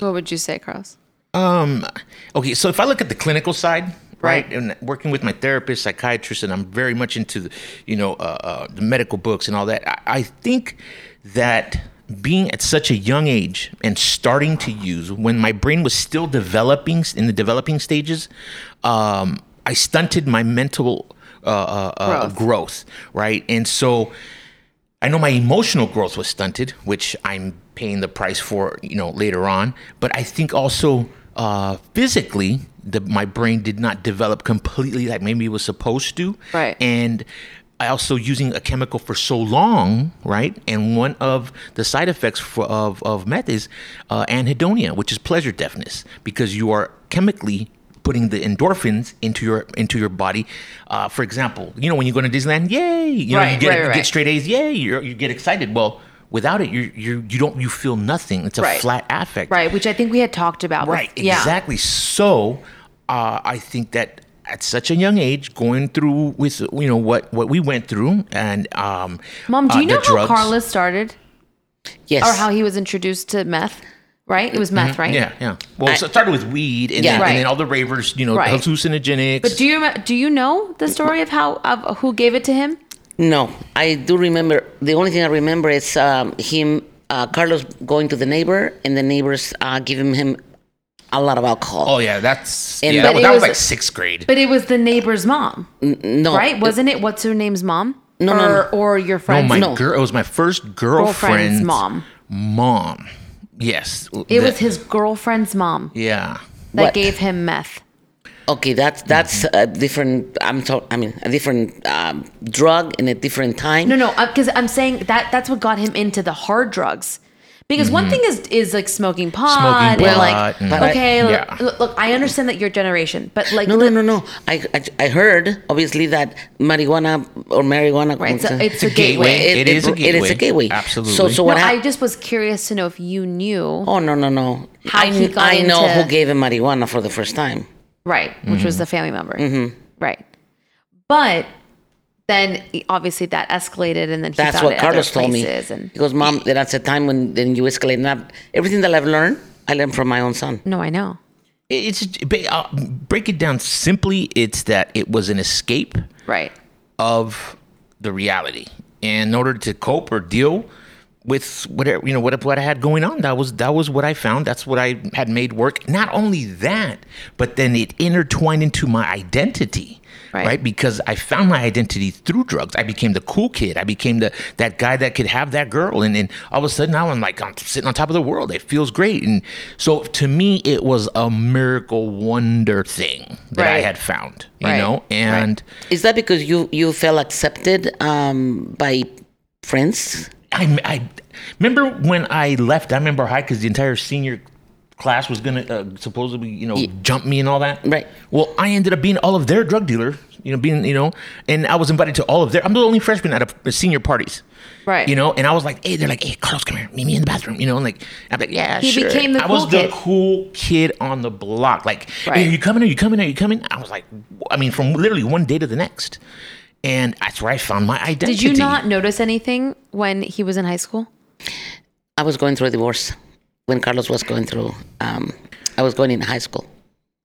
what would you say, Carlos? Um. Okay. So if I look at the clinical side, right, Right. and working with my therapist, psychiatrist, and I'm very much into the, you know, uh, uh, the medical books and all that. I, I think that being at such a young age and starting to use when my brain was still developing in the developing stages, um, I stunted my mental uh, uh, uh, Growth. growth, right, and so. I know my emotional growth was stunted, which I'm paying the price for, you know, later on. But I think also uh, physically, the, my brain did not develop completely like maybe it was supposed to. Right. And I also using a chemical for so long, right? And one of the side effects for, of of meth is uh, anhedonia, which is pleasure deafness, because you are chemically putting the endorphins into your into your body. Uh, for example, you know when you go to Disneyland, yay! You know you get right, right. get straight A's, yay! You you get excited. Well, without it, you you you don't you feel nothing. It's a Right. flat affect. Right, which I think we had talked about. Right. Yeah. Exactly. So uh, I think that at such a young age, going through with you know what what we went through, and um, Mom, do uh, you the know how drugs- Carlos started yes or how he was introduced to meth? Right? It was meth, right? Mm-hmm. Yeah, yeah. Well, so it started with weed, and, Yeah. then, Right. and then all the ravers, you know, Right. hallucinogenics. But do you do you know the story of how of who gave it to him? no i do remember the only thing i remember is um, him uh, carlos going to the neighbor and the neighbors uh, giving him a lot of alcohol oh yeah, that's And- yeah, But that, was, that was was- like sixth grade. But it was the neighbor's mom, no right? Wasn't it? What's her name's mom? No, or, no, no. Or your no, friend's my no. girl. It was my first girlfriend's girlfriend's mom. Mom. Yes. It was his girlfriend's mom Yeah. that What? gave him meth. Okay, that's that's a different. I'm talking. I mean, a different um, drug in a different time. No, no, because I'm saying that that's what got him into the hard drugs. Because one thing is is like smoking pot Smoking and pot like and- But I- okay, look, Yeah. look, look, I understand that your generation, but like No, no, the- no, no. I, I, I heard obviously that marijuana or marijuana. Right, so como it's se- a gateway. It is a It is a gateway. gateway. Absolutely. So, so No, what I just was curious to know if you knew Oh no, no, no. How I, he got I know into- who gave him marijuana for the first time. right, which Mm-hmm. was the family member, mm-hmm. right? But then obviously that escalated, and then he That's found what it at Carlos told me. places, And He goes, Mom, that's a time when then you escalate. And I've- everything that I've learned, I learned from my own son. no, I know. It's ba- uh, break it down simply. It's that it was an escape Right. of the reality, and in order to cope or deal with whatever you know what what I had going on, that was that was what I found. That's what I had made work. Not only that, but then it intertwined into my identity. Right. Right. because I found my identity through drugs. I became the cool kid. I became the that guy that could have that girl, and then all of a sudden now I'm like I'm sitting on top of the world. It feels great, and so to me it was a miracle wonder thing that I had found. You Right. know, and Is that because you you felt accepted um, by friends? I, I remember when I left I remember High because the entire senior class was gonna uh, supposedly, you know, jump me and all that. Right. Well, I ended up being all of their drug dealer. You know, being you know, and I was invited to all of their. I'm the only freshman at a, senior parties. Right. You know, and I was like, hey, they're like, hey, Carlos, come here, meet me in the bathroom. You know, and like, I'm like, yeah, He sure. became the I cool was kid. the cool kid on the block. Like, Right. hey, are you coming? Are you coming? Are you coming? I was like, I mean, from literally one day to the next. And that's where I found my identity. Did you not notice anything when he was in high school? I was going through a divorce when Carlos was going through. Um, I was going in high school.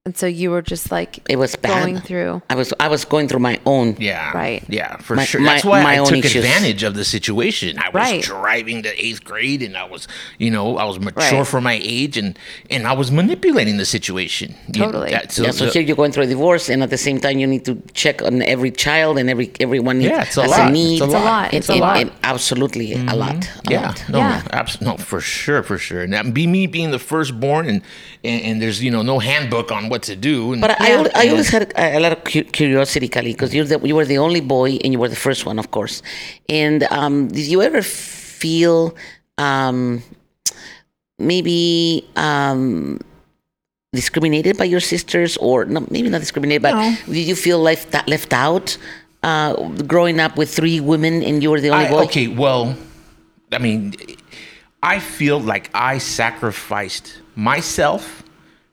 And so you were just like It was bad. going through. I was I was going through my own. Yeah. Right. Yeah, for My- sure. my- That's why my I own took issues. advantage of the situation. I was Right. driving to eighth grade and I was, you know, I was mature Right. for my age and and I was manipulating the situation. You know, Totally. that- yeah, so the- here you're going through a divorce, and at the same time, you need to check on every child and every everyone. needs- Yeah, it's a has lot. need. It's a lot. And- It's a and- lot. and absolutely a mm-hmm. lot. A yeah, lot. no, Yeah. abs- no, for sure, for sure. And that be me being the firstborn, and, and and there's you know no handbook on what to do. And, But I, Yeah. al- I always had a, a lot of cu- curiosity, Kali, because you're the, you were the only boy and you were the first one, of course. And um, did you ever feel um, maybe um, discriminated by your sisters, or no, maybe not discriminated, but No. did you feel left left out uh, growing up with three women and you were the only I- boy? okay, well, I mean, I feel like I sacrificed myself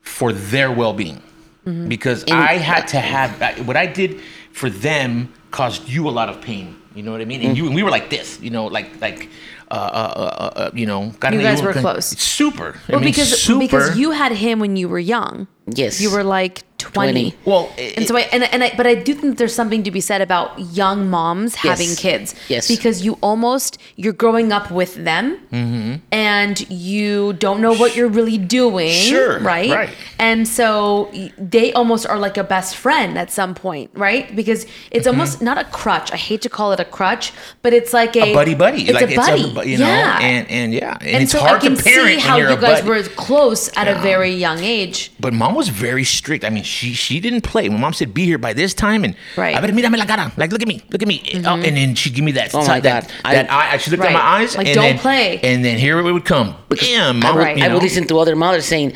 for their well-being Mm-hmm. because I had to have what I did for them caused you a lot of pain. You know what I mean? And you and we were like this, you know, like like. Uh, uh, uh, uh, you know, You guys were close. Super. I Well, mean, because super. because you had him when you were young. Yes. You were like 20. 20. Well, and so I and, and I but I do think there's something to be said about young moms having kids. Yes. Because you almost you're growing up with them Mm-hmm. and you don't know what you're really doing. Sure, Right. right. And so they almost are like a best friend at some point, right? Because it's Mm-hmm. almost not a crutch. I hate to call it a crutch, but it's like a, a buddy buddy. It's like a buddy. It's a, you yeah. and and yeah, and, And it's so hard I can to parent see how you guys buddy. were close at a very young age. But mom was very strict. I mean, she she didn't play. My mom said be here by this time, and Right. I better mírame la cara. Like look at me, look at me. Oh, and then she'd give me that. Oh my that, God. I- that eye. She looked at my eyes. Like, and don't then, play. And then here it would come. Bam. Mom, Right. you I would listen to other mothers saying,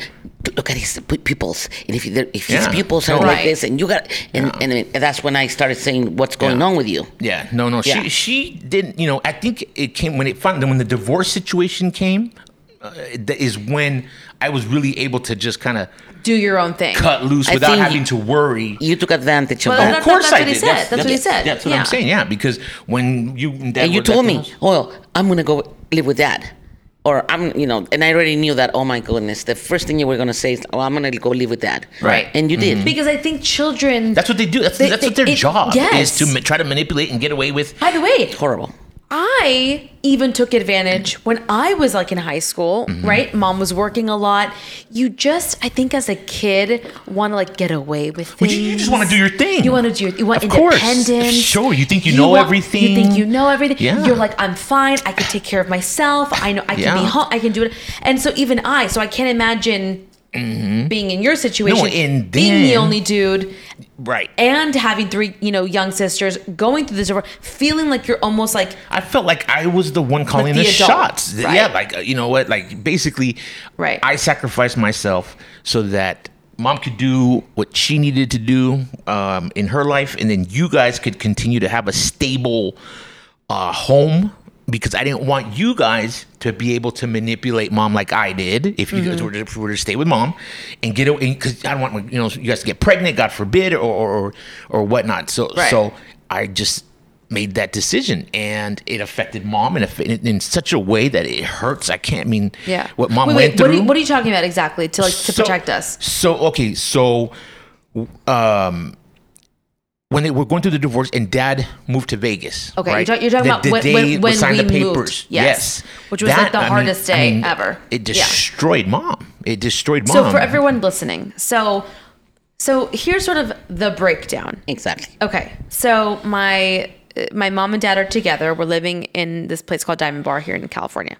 "Look at his pupils, and if he, if his Yeah. pupils are No. like Right. this, and you got, and, and, then that's when I started saying, "What's going Yeah. on with you?" Yeah, no, no. Yeah. She she didn't. You know, I think it came when it found when the divorce situation came. Uh, that is when I was really able to just kind of Do your own thing. cut loose I without think having to worry. You took advantage of Well, that. that- of course that's I what he did. said. That's what he said. That's what Yeah. I'm saying. Yeah, because when you and, Dad and you told me, house- "Oh, I'm gonna go live with dad," or I'm, you know, and I already knew that. Oh my goodness, the first thing you were gonna say is, "Oh, I'm gonna go live with dad," Right. And you did. Mm-hmm. Because I think children. That's what they do. That's They- that's they- what their it- job yes. is to ma- try to manipulate and get away with. by the way, it's Horrible. I even took advantage when I was like in high school, Mm-hmm. right? Mom was working a lot. You just, I think as a kid, want to like get away with things. you, you just want to do your thing. You want to do your, you want Of course. independence. Sure, you think you know everything. You think you know everything. Yeah. You're like, I'm fine. I can take care of myself. I know I can be home. I can do it. And so even I, so I can't imagine being in your situation, Mm-hmm. and being the only dude. Right. and having three, you know, young sisters going through this, feeling like you're almost like I felt like I was the one calling the the, adult, shots. right. Yeah, like uh, you know what? Like basically, Right. I sacrificed myself so that mom could do what she needed to do um, in her life, and then you guys could continue to have a stable uh, home. Because I didn't want you guys to be able to manipulate mom like I did. If you Mm-hmm. guys were to, were to stay with mom and get away, because I don't want you know you guys to get pregnant, God forbid, or or or whatnot. So Right. so I just made that decision and it affected mom in, a, in, in such a way that it hurts. I can't mean yeah. what mom wait, went wait, through. What are, you, what are you talking about exactly to like to So- protect us? So okay, so um when they were going through the divorce and dad moved to Vegas. Okay, you're right? you're talking about when- day when- we when signed we the moved. Yes. Yes. Which was, like, the I mean- hardest I day mean, ever. It Yeah. destroyed mom. It destroyed mom. So for everyone listening, so so here's sort of the breakdown. Exactly. Okay, so my my mom and dad are together. We're living in this place called Diamond Bar here in California,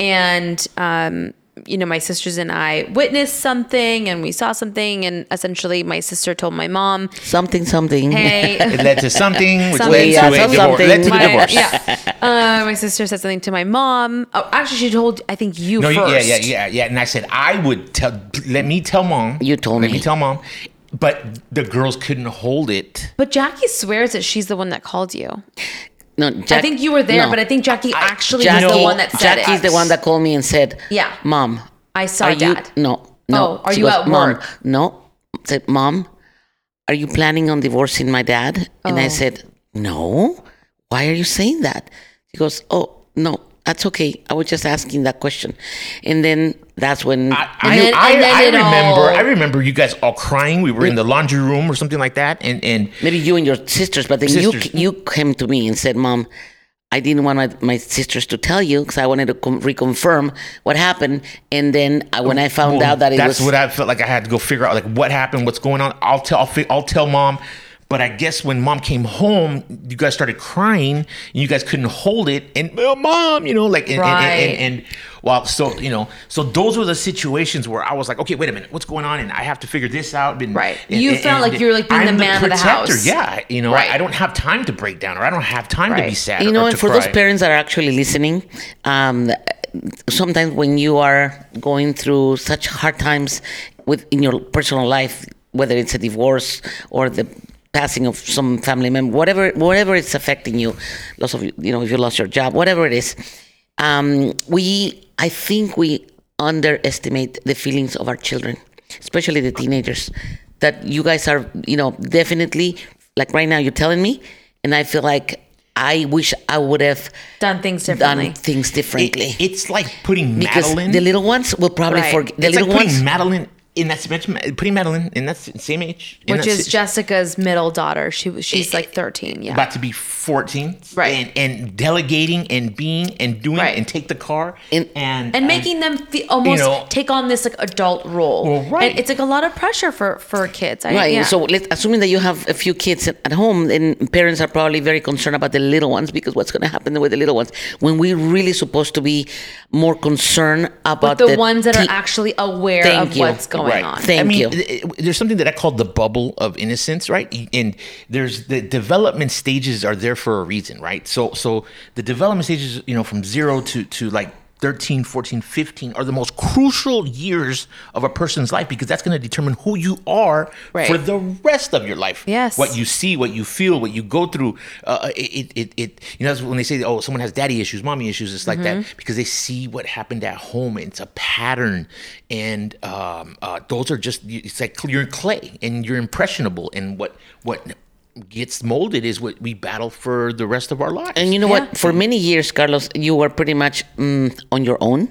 and um, you know, my sisters and I witnessed something, and we saw something, and essentially, my sister told my mom, Something, something. "Hey." [laughs] it led to something which Something. led Yeah, to a some- divorce. something. Led to my, a divorce. yeah, uh, my sister said something to my mom. Oh, actually, she told I think you No, first. yeah, yeah, yeah, yeah. And I said I would tell. Let me tell mom. You told let me. Let me tell mom. But the girls couldn't hold it. But Jackie swears that she's the one that called you. No, I think you were there, no. but I think Jackie actually Jackie, was the one that said it. Jackie's it. the one that called me and said, Yeah. Mom, I saw are you dad. no oh, no Oh, are She you goes, at Mom, work?" no said mom are you planning on divorcing my dad and i Oh. said no why are you saying that he goes oh no that's okay i was just asking that question and then that's when I, I, then- I, I remember. all- I remember you guys all crying. We were in mm. the laundry room or something like that, and and maybe you and your sisters but then Sisters. you you came to me and said mom I didn't want my, my sisters to tell you because I wanted to com- reconfirm what happened. And then I, when I found Well, out that it that's was what I felt like I had to go figure out, like what happened, what's going on. I'll tell, I'll, I'll tell mom. But I guess when mom came home, you guys started crying, and you guys couldn't hold it. And well, mom, you know, like, and, Right. and, and, and, well, so you know, so those were the situations where I was like, okay, wait a minute, what's going on? And I have to figure this out. And, Right. and- You and- felt and like you were, like, being the I'm man of the protector. house. Yeah, you know, Right. I, I don't have time to break down, or I don't have time to be sad. you know, or and to for those parents that are actually listening, um, sometimes when you are going through such hard times with in your personal life, whether it's a divorce or the passing of some family member, whatever, whatever it's affecting you, loss of you know, if you lost your job, whatever it is, um, we, I think we underestimate the feelings of our children, especially the teenagers. That you guys are, you know, definitely like right now. You're telling me, and I feel like I wish I would have Done things differently. done things It- differently. it's like putting because Madeline. the little ones will probably Right. forget. The it's like little putting ones, Madeline in that putting Madeline in that same age, which is si- Jessica's middle daughter. She was she's like 13. Yeah. about to be 14 Right. and, and delegating and being and doing Right. and take the car And- and and making them fe almost know- take on this like adult role. Well, right. And it's like a lot of pressure for for kids. I, right? Yeah. So let assuming that you have a few kids at at home, then parents are probably very concerned about the little ones because what's going to happen with the little ones when we're really supposed to be more concerned about but the, ones that are actually aware Thank of you. what's going Right. on. Thank I mean, you. th- there's something that I call the bubble of innocence, right? And there's the development stages are there for a reason, right? So, so the development stages, you know, from zero to to like 13, 14, 15 are the most crucial years of a person's life because that's going to determine who you are Right. for the rest of your life. Yes. What you see, what you feel, what you go through. Uh, it, it, it, it, you know, when they say, oh, someone has daddy issues, mommy issues, it's like Mm-hmm. that because they see what happened at home. And it's a pattern. And um, uh, those are just, it's like you're clay and you're impressionable. And what, what, gets molded is what we battle for the rest of our lives. And you know Yeah. what? For many years, Carlos, you were pretty much mm, on your own.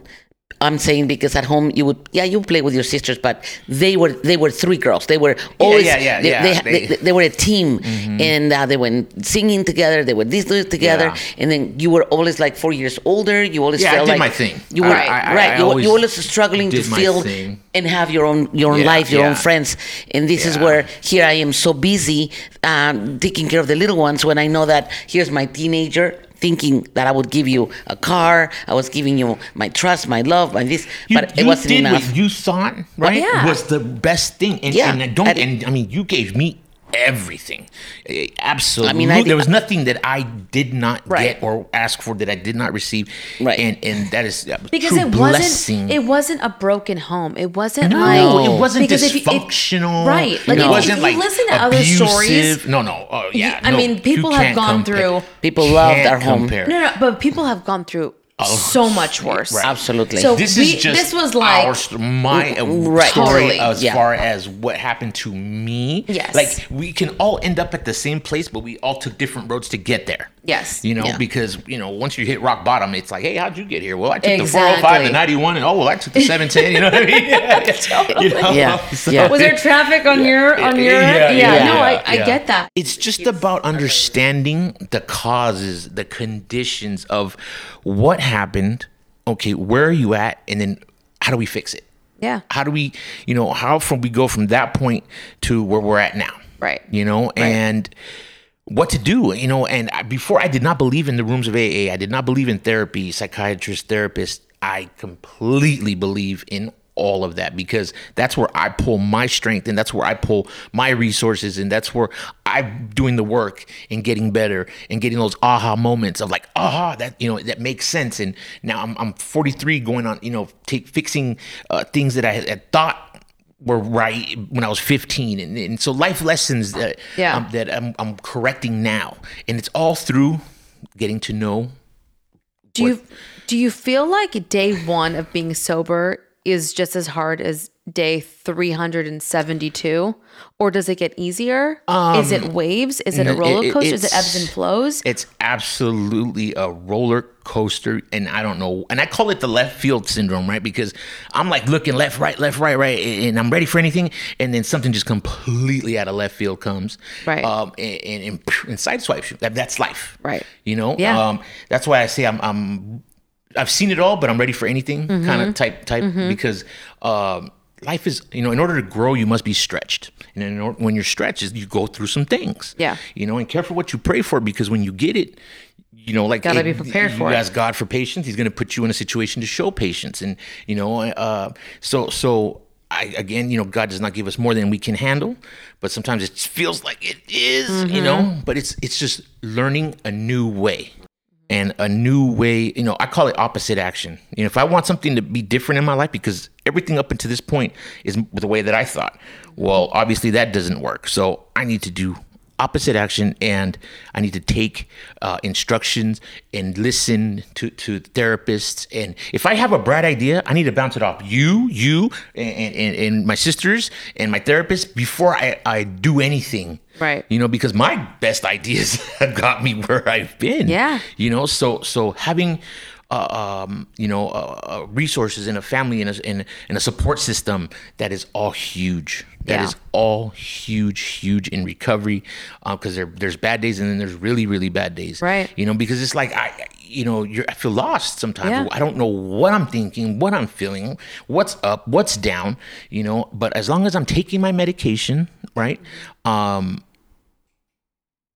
I'm saying because at home you would, yeah, you play with your sisters, but they were they were three girls. They were always, yeah, yeah, they, yeah, They, they- Mm-hmm. they, they were a team, and uh, they went singing together. They were this together, Yeah. and then you were always like four years older. You always Yeah, I did like my thing. You were I- I- right. You, were- always you were always struggling to feel thing. and have your own your own Yeah, life, your own friends. And this is where here I am so busy um, taking care of the little ones when I know that here's my teenager thinking that I would give you a car, I was giving you my trust, my love, my this, You, but it you wasn't did enough. what you thought, right? Yeah. Was the best thing. And, Yeah. and I don't, And- and I mean, you gave me everything. Eh, Absolutely. I mean, I- there was nothing that I did not Right. get or ask for that I did not receive. Right. And and that is a because true it wasn't it wasn't a broken home. It wasn't No, like it wasn't because if you- if- dysfunctional. right? Like it wasn't if like you listen to other stories, No, no. Oh, yeah. I no, mean, people have gone compare- through- People loved can't our home. compare. no, no, but people have gone through so much worse. right. Absolutely. So This we, is just this was like our, st- my Right. story Totally. as Yeah. far as what happened to me. Yes. like we can all end up at the same place, but we all took different roads to get there. Yes. you know, Yeah. because you know once you hit rock bottom, it's like, hey, how'd you get here? Well, I took the 405, the 91, and oh, well, I took the 710. You know what I mean? [laughs] [laughs] you know? Yeah. [laughs] So- Yeah. was there traffic on your on your Yeah, yeah, yeah, no I, I get that It's just about understanding the causes, the conditions of what happened. Okay, where are you at? And then how do we fix it? yeah How do we, you know, how from we go from that point to where we're at now? Right. You know, and what to do, you know, and before I did not believe in the rooms of AA. I did not believe in therapy, psychiatrists, therapists. I completely believe in all of that because that's where I pull my strength and that's where I pull my resources and that's where I'm doing the work and getting better and getting those aha moments of like aha that you know that makes sense. And now I'm, I'm 43 going on you know take fixing uh, things that I had, thought were right when I was 15 and, and so life lessons that Yeah. um, that I'm, I'm correcting now. And it's all through getting to know do you do you feel like day one of being sober is just as hard as day 372 or does it get easier is it waves is it a Um, roller coaster is it ebbs and flows It's absolutely a roller coaster, and I don't know. And I call it the left field syndrome, right? Because I'm like looking left, right, left, right, right, and I'm ready for anything, and then something just completely out of left field comes, Right. Um, and and, and, and sideswipes you. That, that's life, Right. You know, Yeah. Um, that's why I say I'm, I'm I've seen it all, but I'm ready for anything Mm-hmm. kind of type type because um, life is you know in order to grow you must be stretched, and in when you're stretched you go through some things, Yeah. you know, and careful what you pray for because when you get it, you know, like Gotta be prepared you for it. ask God for patience, He's going to put you in a situation to show patience, and you know, uh, so so. I, again, you know, God does not give us more than we can handle, but sometimes it feels like it is, Mm-hmm. you know. But it's it's just learning a new way and a new way you know i call it opposite action. You know if i want something to be different in my life because everything up until this point is the way that i thought. Well obviously that doesn't work. So i need to do opposite action and i need to take uh, instructions and listen to, to therapists. And if i have a bright idea i need to bounce it off you you and, and, and my sisters and my therapist before I, I do anything Right. you know because my best ideas [laughs] have got me where i've been Yeah. you know so so having uh, um, you know uh, uh, resources and a family and a, and a support system that is all huge That is Yeah. all huge huge in recovery because there there's bad days and then there's really really bad days Right. you know because it's like i you know you're i feel lost sometimes Yeah. i don't know what i'm thinking what i'm feeling what's up what's down you know but as long as i'm taking my medication right um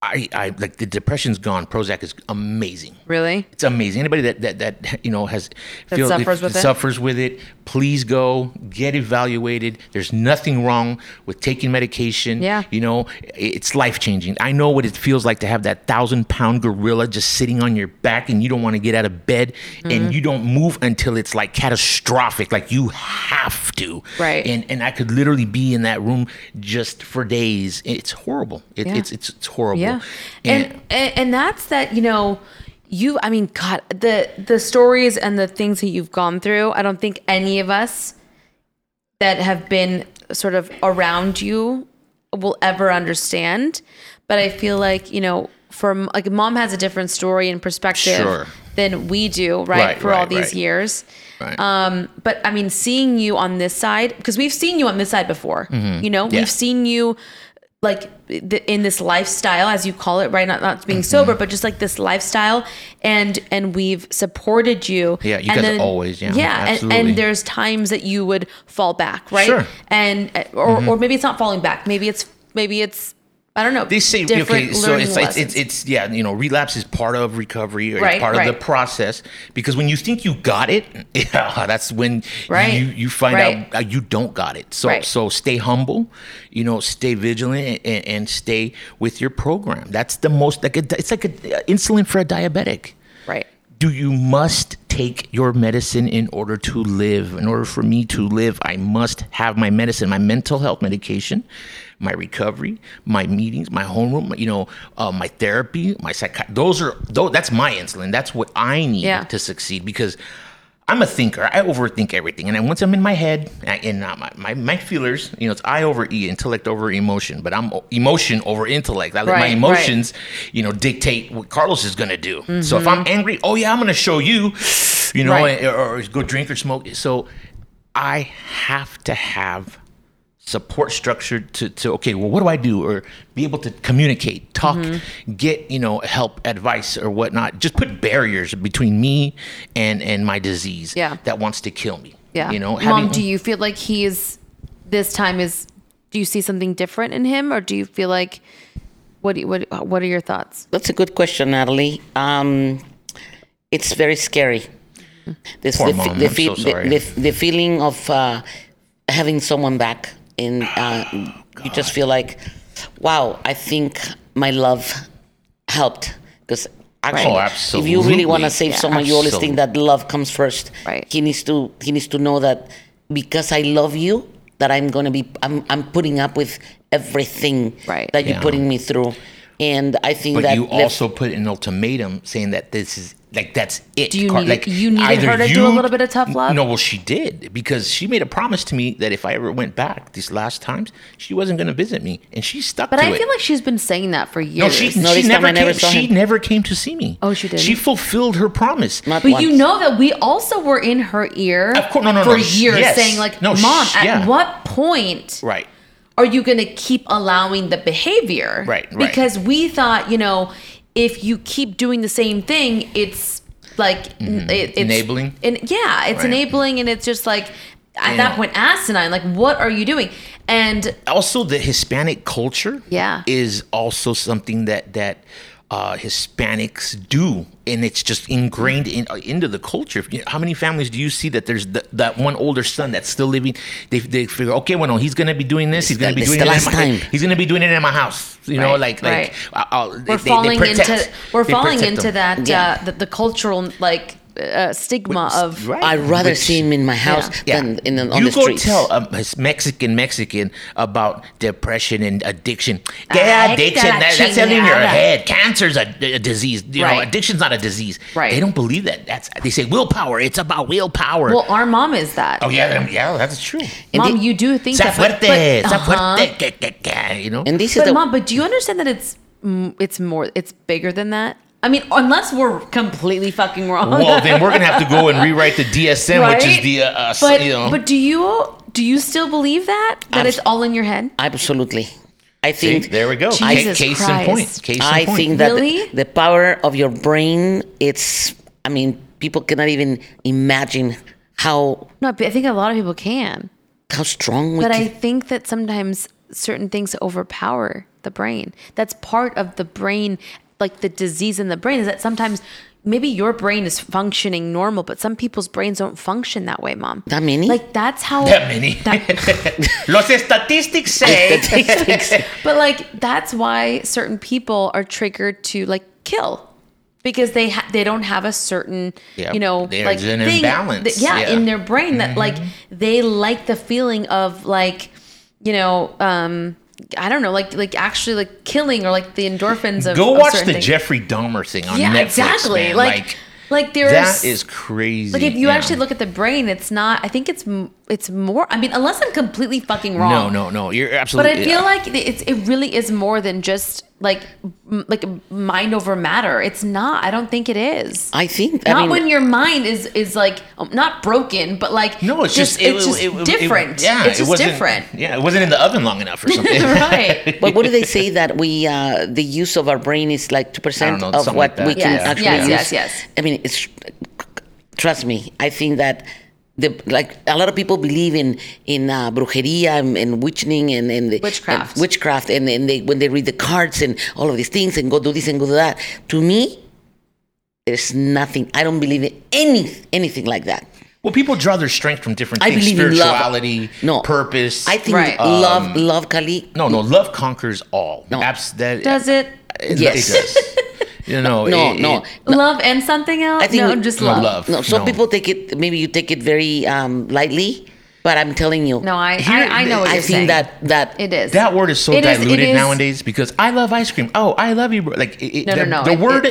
I, I like the depression's gone. Prozac is amazing. really It's amazing. Anybody that that, that you know has That suffers with it? suffers with it, please go get evaluated. There's nothing wrong with taking medication. Yeah. you know it's life changing. I know what it feels like to have that thousand pound gorilla just sitting on your back, and you don't want to get out of bed, Mm-hmm. and you don't move until it's like catastrophic, like you have to. Right. And and I could literally be in that room just for days. It's horrible. It, Yeah. It's it's it's horrible. Yeah. And, and and that's that, you know, you I mean, God, the the stories and the things that you've gone through, I don't think any of us that have been sort of around you will ever understand. But I feel like, you know, from like mom has a different story and perspective Sure. than we do, right? Right, for all these right. years. Right. Um, but I mean, seeing you on this side, because we've seen you on this side before, you know, Mm-hmm. Yeah. we've seen you like in this lifestyle, as you call it, right? Not not Mm-hmm. being sober, but just like this lifestyle, and and we've supported you. Yeah, you and guys always, yeah, yeah, and, absolutely. and there's times that you would fall back, right? Sure. And or or maybe it's not falling back, maybe it's maybe it's I don't know. They say okay, so learning it's it's, it's yeah, you know, relapse is part of recovery or Right, it's part of the process because when you think you got it, [laughs] yeah, that's when Right, you you find right. out uh, you don't got it. So Right. so stay humble, you know, stay vigilant and, and stay with your program. That's the most like a, it's like a uh, insulin for a diabetic. right. do you must take your medicine in order to live in order for me to live i must have my medicine my mental health medication my recovery my meetings my homeroom you know uh, my therapy my psych those are those, that's my insulin that's what i need Yeah. to succeed because I'm a thinker. I overthink everything, and then once I'm in my head, and uh, my, my my feelers, you know, it's I over E, intellect over emotion, but I'm emotion over intellect. I let my Right, right. emotions, you know, dictate what Carlos is gonna do. So if I'm angry, oh yeah, I'm gonna show you, you know, Right. or, or go drink or smoke. So I have to have support structure to, to okay well what do i do or be able to communicate talk Mm-hmm. get you know help advice or whatnot just put barriers between me and and my disease Yeah. that wants to kill me Yeah. you know Mom, having- do you feel like he's this time is do you see something different in him or do you feel like what do you, what what are your thoughts? That's a good question, Natalie. Um, it's very scary. This, Poor the, mom, the, I'm feel- so sorry. the- the feeling of uh, having someone back, and uh, you just feel like, wow, I think my love helped. Because actually, Oh, if you really want to save Yeah. someone, you always think that love comes first. Right. He needs to. He needs to know that because I love you, that I'm gonna be. I'm. I'm putting up with everything Right. that you're putting me through. And I think but that you left- also put an ultimatum saying that this is like that's it. Do you Car- need- like you needed her to do a little bit of tough love? No, well she did because she made a promise to me that if I ever went back these last times, she wasn't going to visit me, and she stuck But I it. feel like she's been saying that for years. she, No, she time never I never came. She him. never came to see me. Oh, she didn't? She fulfilled her promise. Not But once. you know that we also were in her ear Of course- no, no, for no, years yes. saying like, No, "Mom, at yeah. what point Right. are you going to keep allowing the behavior?" Right, right. Because we thought, you know, if you keep doing the same thing, it's like it, it's Mm-hmm. Enabling? And yeah, it's Right. enabling, and it's just like at You that point asinine. Like, what are you doing? And also the Hispanic culture Yeah. is also something that that uh, Hispanics do, and it's just ingrained in, uh, into the culture. How many families do you see that there's th- that one older son that's still living? They, they figure, okay, well, no, he's gonna be doing this. He's gonna the- be it's doing the it. last in my, time. He's gonna be doing it in my house. You know, Right, like right. like uh, uh, they- we're they- they falling protect- into we're they falling into them. that Yeah. uh, the, the cultural like uh, stigma of Right. I'd rather Which- see him in my house than in the, on you the go tell a a Mexican Mexican about depression and addiction. Ay, Yeah, addiction. That, that's in your head. Cancer's a, a disease. You know, addiction's not a disease. Right. They don't believe that. That's they say willpower. It's about willpower. well, our mom is that. oh yeah, yeah, that's true. mom, the- you do think that, but- fuerte, but- sea uh-huh. fuerte, que- que- que, you know. and this is But the mom, but do you understand that it's it's more it's bigger than that? I mean, unless we're completely fucking wrong. well, then we're gonna have to go and rewrite the DSM, which is Right? the uh, uh, but you know. but do you do you still believe that that Abs- it's all in your head? absolutely. I See, think there we go. Jesus Ca- case in point. Case in I point. think that Really? the, the power of your brain. It's. I mean, people cannot even imagine how No, I think a lot of people can. how strong we But I think that sometimes certain things overpower the brain. That's part of the brain, like the disease in the brain, is that sometimes maybe your brain is functioning normal, but some people's brains don't function that way, mom. That many? Like that's how that many. [laughs] that- [laughs] Los statistics say. [laughs] but like that's why certain people are triggered to like kill. Because they ha- they don't have a certain Yeah, you know there's like an thing imbalance, that- yeah, yeah. Mm-hmm. in their brain that like they like the feeling of like you know um I don't know like like actually like killing or like the endorphins of Go of watch the things. Jeffrey Dahmer thing on yeah Netflix. exactly man. like like there's that is crazy. like if you yeah. actually look at the brain it's not I think it's it's more I mean unless I'm completely fucking wrong No, no, no. You're absolutely. but. I feel like it's it really is more than just like like mind over matter. It's not. I don't think it is. I think. not I mean, when your mind is is like um, not broken, but like no, it's just, it's it, just it- it- different. yeah, it's it just wasn't, different. Yeah, it wasn't in the oven long enough or [laughs] something. right. [laughs] but what do they say that we uh, the use of our brain is like two percent I don't know, of what like we that. can Yes, actually yes, use? yes, yes. I mean, it's trust me. I think that the like a lot of people believe in in uh, brujeria and, and witching and, and the, Witchcraft. and witchcraft and, and they when they read the cards and all of these things and go do this and go do that to me there's nothing i don't believe in any anything like that Well, people draw their strength from different i things. believe in love Spirituality, no purpose. i think Right. love love kali no, no, love conquers all. No. Abs- that, Does it? It, Yes. it does. [laughs] you know, no it- no it- Love and something else? I think no, we- just No, love. love. no some No. people take it maybe you take it very um lightly but i'm telling you No, I, Here- I, I know what i you're think saying. that that it is. that word is so it diluted is- nowadays because I love ice cream. Oh, I love you, bro. Like it, it- No, no, the, no, the it- word.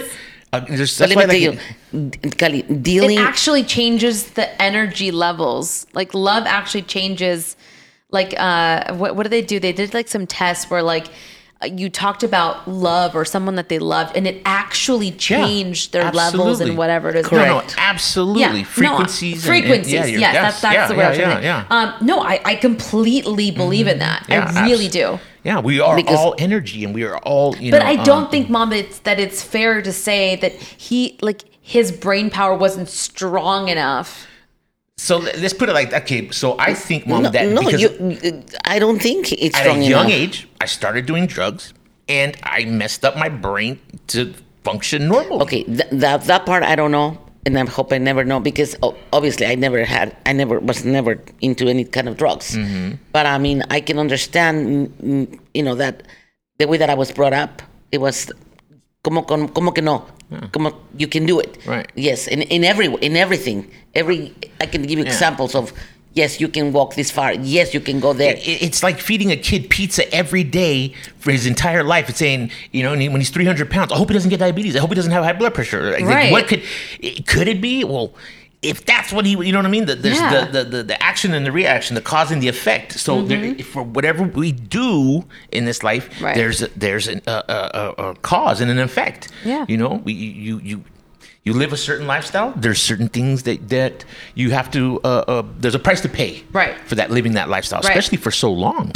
Uh, there's, but that's let why me like, tell you Kali, dealing it actually changes the energy levels. Like love actually changes. Like uh, what what did they do? They did like some tests where like you talked about love or someone that they loved, and it actually Yeah, changed their levels and whatever it is. No, no, absolutely. Yeah, frequencies. No, and- and- frequencies. yeah, yes, yes, that's, that's yeah, the word I was yeah, yeah, Um, no, I, I completely believe in that. Yeah, I really abs- do. Yeah, we are Because- all energy, and we are all. You But know, I um, don't think, Mom, it's, that it's fair to say that he like his brain power wasn't strong enough. So let- let's put it like okay. So I think, mom, no, that no because you, i don't think it's at strong a young enough. age, I started doing drugs, and I messed up my brain to function normal. Okay, th- that that part I don't know, and I hope I never know because obviously I never had, I never was never into any kind of drugs. Mm-hmm. But I mean, I can understand, mm, mm, you know, that the way that I was brought up, it was como como, que no, como you can do it. Right. Yes, in in every in everything, every I can give you examples of. Yes, you can walk this far. Yes, you can go there. It- It's like feeding a kid pizza every day for his entire life. It's saying, you know, when he's 300 pounds, I hope he doesn't get diabetes. I hope he doesn't have high blood pressure. Right. What could, could it be? Well, if that's what he, you know what I mean? The, there's Yeah. the, the, the, the action and the reaction, the cause and the effect. So there, for whatever we do in this life, Right. there's a, there's an, a, a, a, a cause and an effect. Yeah. You know, we, you, you, you live a certain lifestyle. There's certain things that, that you have to. Uh, uh, there's a price to pay, Right. for that living that lifestyle, Right. especially for so long.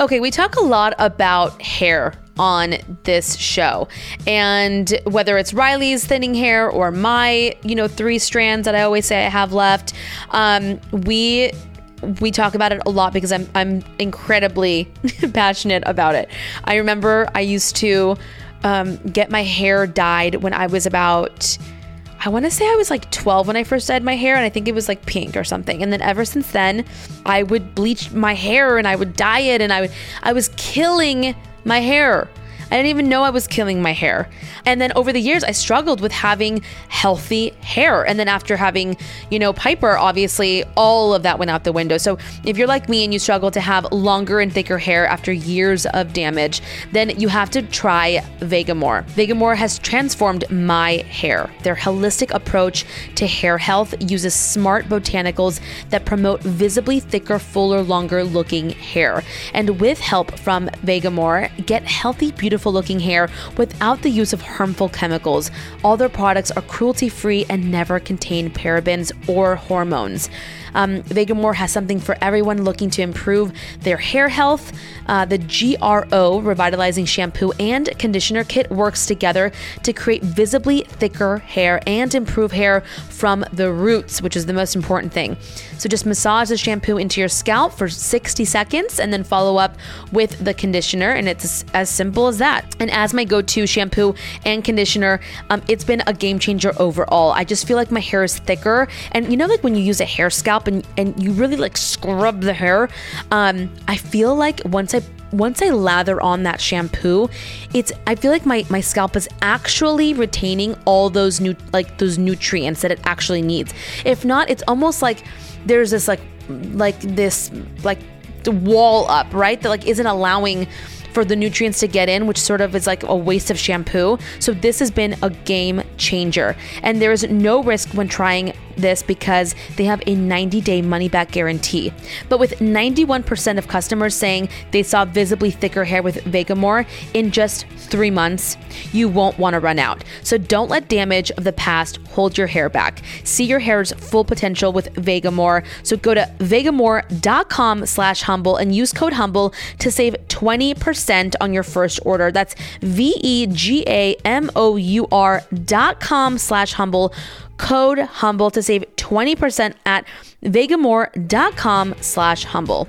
Okay, we talk a lot about hair on this show. And whether it's Riley's thinning hair or my, you know, three strands that I always say I have left, um, we we talk about it a lot because I'm I'm incredibly [laughs] passionate about it. I remember I used to um, get my hair dyed when I was about I want to say I was like 12 when I first dyed my hair, and I think it was like pink or something. And then ever since then, I would bleach my hair and I would dye it, and I would I was killing my hair. I didn't even know I was killing my hair. And then over the years, I struggled with having healthy hair. And then after having, you know, Piper, obviously all of that went out the window. So if you're like me and you struggle to have longer and thicker hair after years of damage, then you have to try Vegamour. Vegamour has transformed my hair. Their holistic approach to hair health uses smart botanicals that promote visibly thicker, fuller, longer looking hair. And with help from Vegamour, get healthy, beautiful looking hair without the use of harmful chemicals. All their products are cruelty free and never contain parabens or hormones. Um, Vegamour has something for everyone looking to improve their hair health. Uh, the GRO Revitalizing Shampoo and Conditioner Kit works together to create visibly thicker hair and improve hair from the roots, which is the most important thing. So just massage the shampoo into your scalp for 60 seconds and then follow up with the conditioner. And it's as, simple as that. And as my go to shampoo and conditioner, um, it's been a game changer overall. I just feel like my hair is thicker. And you know, like when you use a hair scalp and, and you really like scrub the hair, um, I feel like once I once I lather on that shampoo, it's I feel like my my scalp is actually retaining all those new like those nutrients that it actually needs. If not, it's almost like there's this like like this like wall up, right? That like isn't allowing for the nutrients to get in, which sort of is like a waste of shampoo. So this has been a game changer. And there is no risk when trying this because they have a 90 day money back guarantee. But with 91% of customers saying they saw visibly thicker hair with Vegamour in just three months, you won't want to run out. So don't let damage of the past hold your hair back. See your hair's full potential with Vegamour. So go to vegamour.com slash humble and use code humble to save 20% on your first order. That's V-E-G-A-M-O-U-R dot com slash humble. Code humble to save 20% at vegamour.com slash humble.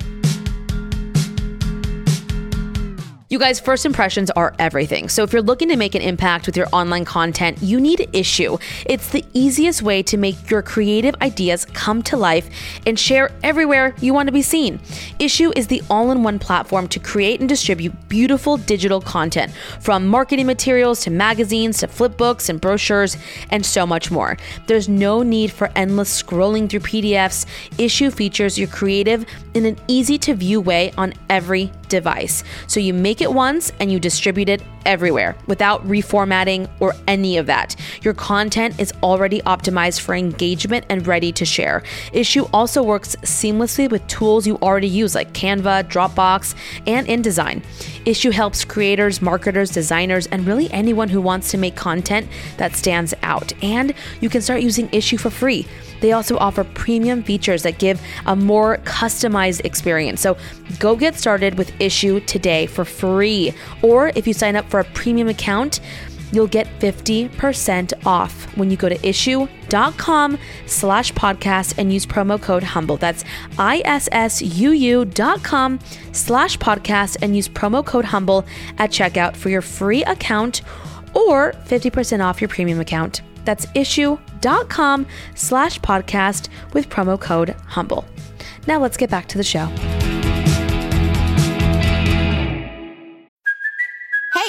You guys, first impressions are everything. So if you're looking to make an impact with your online content, you need Issuu. It's the easiest way to make your creative ideas come to life and share everywhere you want to be seen. Issuu is the all in one platform to create and distribute beautiful digital content from marketing materials to magazines to flip books and brochures and so much more. There's no need for endless scrolling through PDFs. Issuu features your creative in an easy to view way on every device. So you make it once and you distribute it everywhere without reformatting or any of that. Your content is already optimized for engagement and ready to share. Issuu also works seamlessly with tools you already use like Canva, Dropbox, and InDesign. Issuu helps creators, marketers, designers, and really anyone who wants to make content that stands out. And you can start using Issuu for free. They also offer premium features that give a more customized experience. So go get started with Issuu today for free. Or if you sign up for a premium account, you'll get 50% off when you go to issuu.com slash podcast and use promo code humble. That's issuu.com slash podcast and use promo code humble at checkout for your free account or 50% off your premium account. That's issuu.com slash podcast with promo code humble. Now let's get back to the show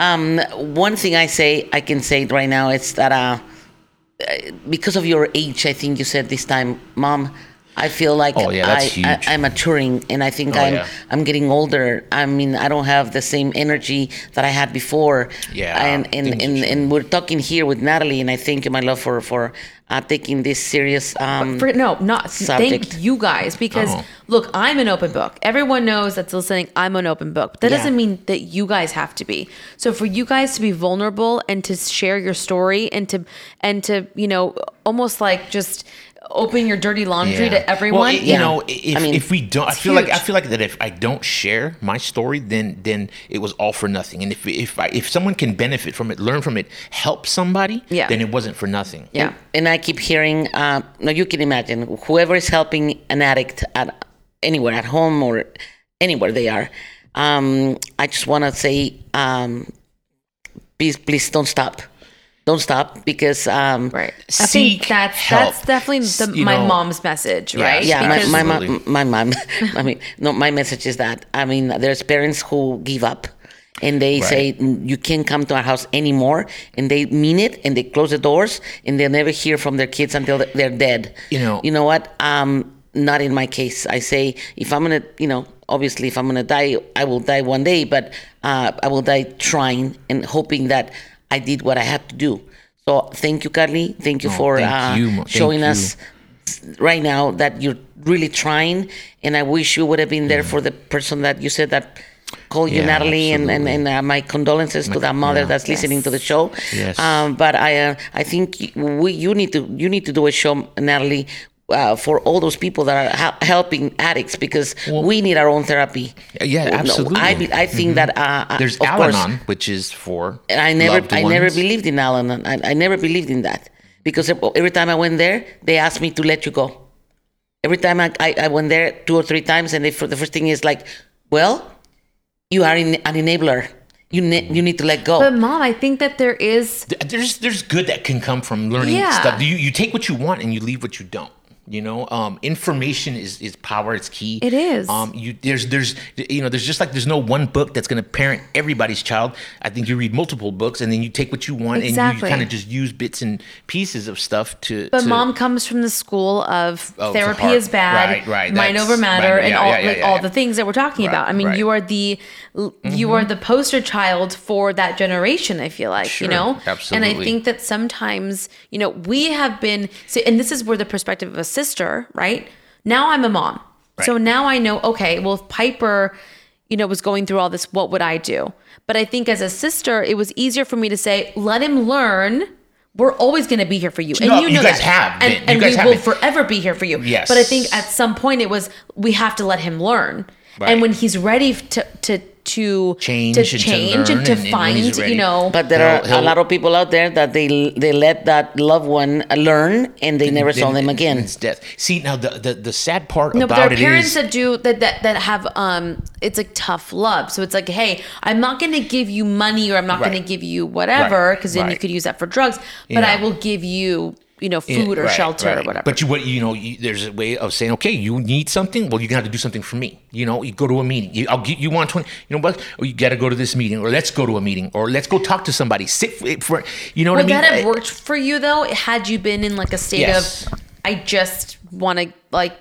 Um, one thing I say, I can say it right now, is that uh, because of your age, I think you said this time, Mom, I feel like Oh, yeah, that's I, huge. I, am maturing, and I think Oh, I'm yeah. I'm getting older. I mean, I don't have the same energy that I had before. Yeah, and and and, and we're talking here with Natalie, and I thank you, my love, for for uh, taking this serious. Um, For, no, not subject. thank you guys because Oh. look, I'm an open book. Everyone knows that's listening. I'm an open book. But that Yeah. doesn't mean that you guys have to be. So for you guys to be vulnerable and to share your story and to and to you know almost like just open your dirty laundry Yeah. to everyone. Well, it- you Yeah. know, if, I mean, if we don't, I it's feel like I feel like that if I don't share my story, then then it was all for nothing. And if if I, if someone can benefit from it, learn from it, help somebody, Yeah. then it wasn't for nothing. yeah. and I keep hearing. Uh, now you can imagine whoever is helping an addict at anywhere at home or anywhere they are. Um, I just want to say, um, please, please don't stop. Don't stop because um, Right. I Seek think that's help. that's definitely the, You my know, mom's message, yeah, right? yeah, Because- my, my, mom, my [laughs] mom. I mean, no, my message is that I mean, there's parents who give up, and they say "Mm, you can't come to our house anymore, and they mean it, and they close the doors, and they'll never hear from their kids until they're dead. You know- you know what? Um, not in my case. I say if I'm gonna, you know, obviously if I'm gonna die, I will die one day, but uh, I will die trying and hoping that I did what I had to do. So thank you, Carly. Thank you Oh, for thank uh, you, Mo- thank showing you. us right now that you're really trying and i wish you would have been there for the person that you said that called you Yeah, natalie and and, and uh, my condolences to that mother yeah. that's listening to the show Yes. um, but i uh, i think we you need to you need to do a show natalie uh, for all those people that are ha- helping addicts because we need our own therapy. Yeah, No, absolutely. I be, I think that uh, uh, There's of Al-Anon, which is for and I never loved I never believed in Al-Anon. I, I never believed in that because every time I went there, they asked me to let you go. Every time I, I, I went there two or three times, and they, the first thing is like, well, you are in, an enabler. You ne- you need to let go. But mom, I think that there is There's there's good that can come from learning Yeah. stuff. You you take what you want and you leave what you don't. You know, um, information is, is power. It's key. It is. Um, you there's there's you know there's just like there's no one book that's going to parent everybody's child. I think you read multiple books and then you take what you want and Exactly. you kind of just use bits and pieces of stuff to. But to, mom comes from the school of Oh, therapy is bad, Right, right, mind over matter, right, and yeah, all yeah, yeah, like all the things that we're talking about. I mean, you are the you are the poster child for that generation. I feel like Sure, you know, absolutely. and I think that sometimes you know we have been. So, and this is where the perspective of a sister, right? Now I'm a mom, so now I know. Okay, well, if Piper, you know, was going through all this, what would I do? But I think as a sister, it was easier for me to say, let him learn. We're always going to be here for you, and No, you you know guys that. have and, been. You and we will been. forever be here for you. Yes. But I think at some point it was we have to let him learn, Right. and when he's ready to to to Change to and to change and to and- and find, he's you know. But there He'll- are he'll- a lot of people out there that they they let that loved one learn and they never saw them again. It's death. See now the the, the sad part no, but there are parents is that do that, that that have um it's like tough love. So it's like, hey, I'm not gonna give you money or I'm not Right. gonna give you whatever, Right, because then you could use that for drugs. But Yeah. I will give you, you know, Yeah, food or right, shelter or whatever. But you, what you know, you, there's a way of saying, okay, you need something. Well, you're gonna have to do something for me. You know, you go to a meeting. You, I'll get you want twenty. You know what? Or you got to go to this meeting, or let's go to a meeting, or let's go talk to somebody. Sit for, for you know what Would I mean? that have worked for you though? Had you been in like a state Yes. of, I just want to like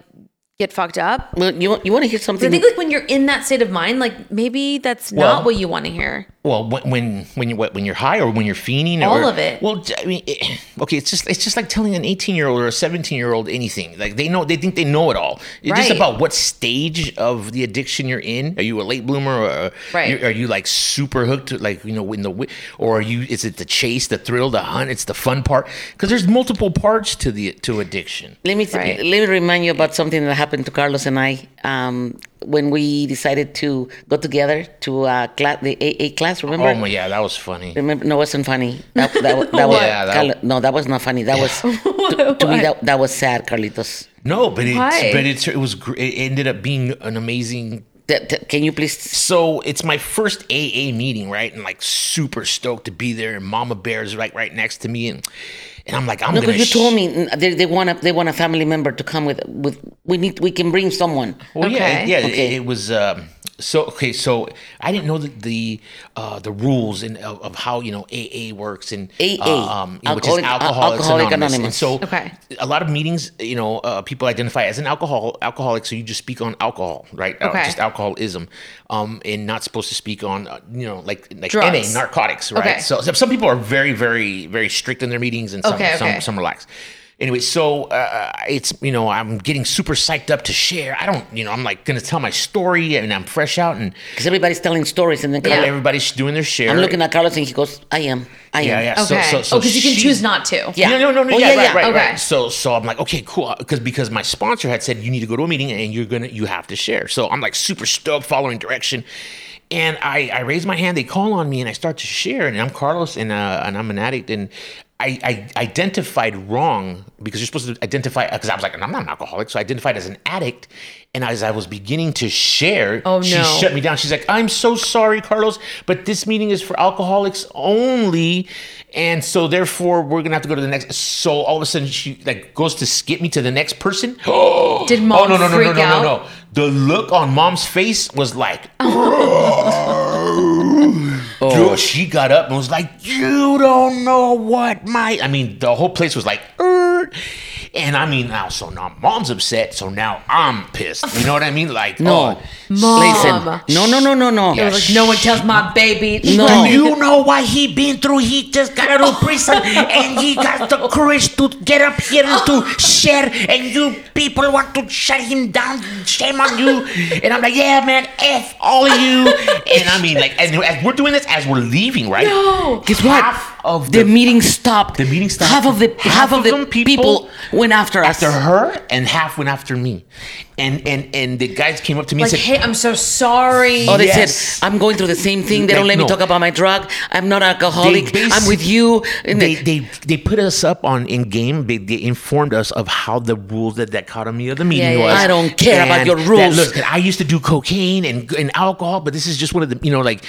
get fucked up? Well, you you want to hear something? I think like when you're in that state of mind, like maybe that's Well- not what you want to hear. Well, when when when you what when you're high or when you're fiending, All or, of it. Well, I mean, it, [sighs] okay, it's just it's just like telling an 18 year old or a 17 year old anything. Like they know they think they know it all. It's just about what stage of the addiction you're in. Are you a late bloomer, or Right. are you like super hooked, like you know, in the or are you? Is it the chase, the thrill, the hunt? It's the fun part because there's multiple parts to the to addiction. Let me Right. let me remind you about something that happened to Carlos and I um, when we decided to go together to uh, class, the AA class. Remember? Oh my, yeah, that was funny. Remember? No, it wasn't funny. [laughs] That, that, that was Yeah, that- Carlo- no, that was not funny. That was [laughs] to, to me that, that was sad, Carlitos. No, but it's Why? but it's it was gr- it ended up being an amazing That- that- can you please? So it's my first AA meeting, right? And like super stoked to be there. And Mama Bear's right right next to me, and and I'm like, I'm No, gonna. because you told me they, they want a they want a family member to come with with. We need we can bring someone. Well, Okay. yeah, yeah. Okay. It, it was um, so okay. So I didn't know that the uh, the rules and of, of how you know AA works and AA, uh, um, which is Alcoholic- Alcoholics Alcoholic Anonymous. And so Okay. a lot of meetings, you know, uh, people identify as an alcohol alcoholic, so you just speak on alcohol, right? Uh, Okay. just alcoholism, um, and not supposed to speak on uh, you know like like Drugs. NA narcotics, right? Okay. So, so some people are very very very strict in their meetings, and some Okay, some, okay. some relax. Anyway, so uh, it's you know I'm getting super psyched up to share. I don't you know I'm like gonna tell my story and I'm fresh out and Because everybody's telling stories, and then Yeah. Carlos, everybody's doing their share. I'm looking at Carlos, and he goes, "I am, I am." yeah yeah. So, Okay. so, so oh, because you can choose not to. Yeah. No, no, no, no. Oh, yeah, yeah, right, yeah. right, Okay. right. So, so I'm like, okay, cool, because because my sponsor had said you need to go to a meeting and you're gonna you have to share. So I'm like super stoked, following direction, and I I raise my hand. They call on me and I start to share, and I'm Carlos, and uh, and I'm an addict, and. I, I identified wrong because you're supposed to identify because I was like I'm not an alcoholic so I identified as an addict. And as I was beginning to share Oh, she no. shut me down. She's like I'm so sorry Carlos but this meeting is for alcoholics only. And so therefore we're gonna have to go to the next. So all of a sudden she like goes to skip me to the next person. [gasps] Did oh, mom oh no no no freak no no no no. The look on mom's face was like [laughs] Oh. She got up and was like, "You don't know what my." I mean, the whole place was like, "Er." And I mean, now so now mom's upset, so now I'm pissed. You know what I mean? Like, No, oh, Mom. listen, no, no, no, no, no. Yeah. It was like no one tells my baby. No. Do you know what he been through? He just got out of prison [laughs] and he got the courage to get up here and to share. And you people want to shut him down. Shame on you. And I'm like, yeah, man, f all of you. And I mean, like, and as we're doing this as we're leaving, right? No. Guess what? Half, of the, meeting stopped. The meeting stopped. Half of the half, of, the them people, went after us. after her, and half went after me. And and and the guys came up to me Like, and said, hey, I'm so sorry. Oh, they Yes. said I'm going through the same thing. They Like, don't let me talk about my drug. I'm not alcoholic. They I'm with you. And they, they, they they put us up on in game. They, they informed us of how the rules that dichotomy of the meeting Yeah, yeah, was. yeah. I don't care about And your that, rules. look, that I used to do cocaine and and alcohol, but this is just one of the you know like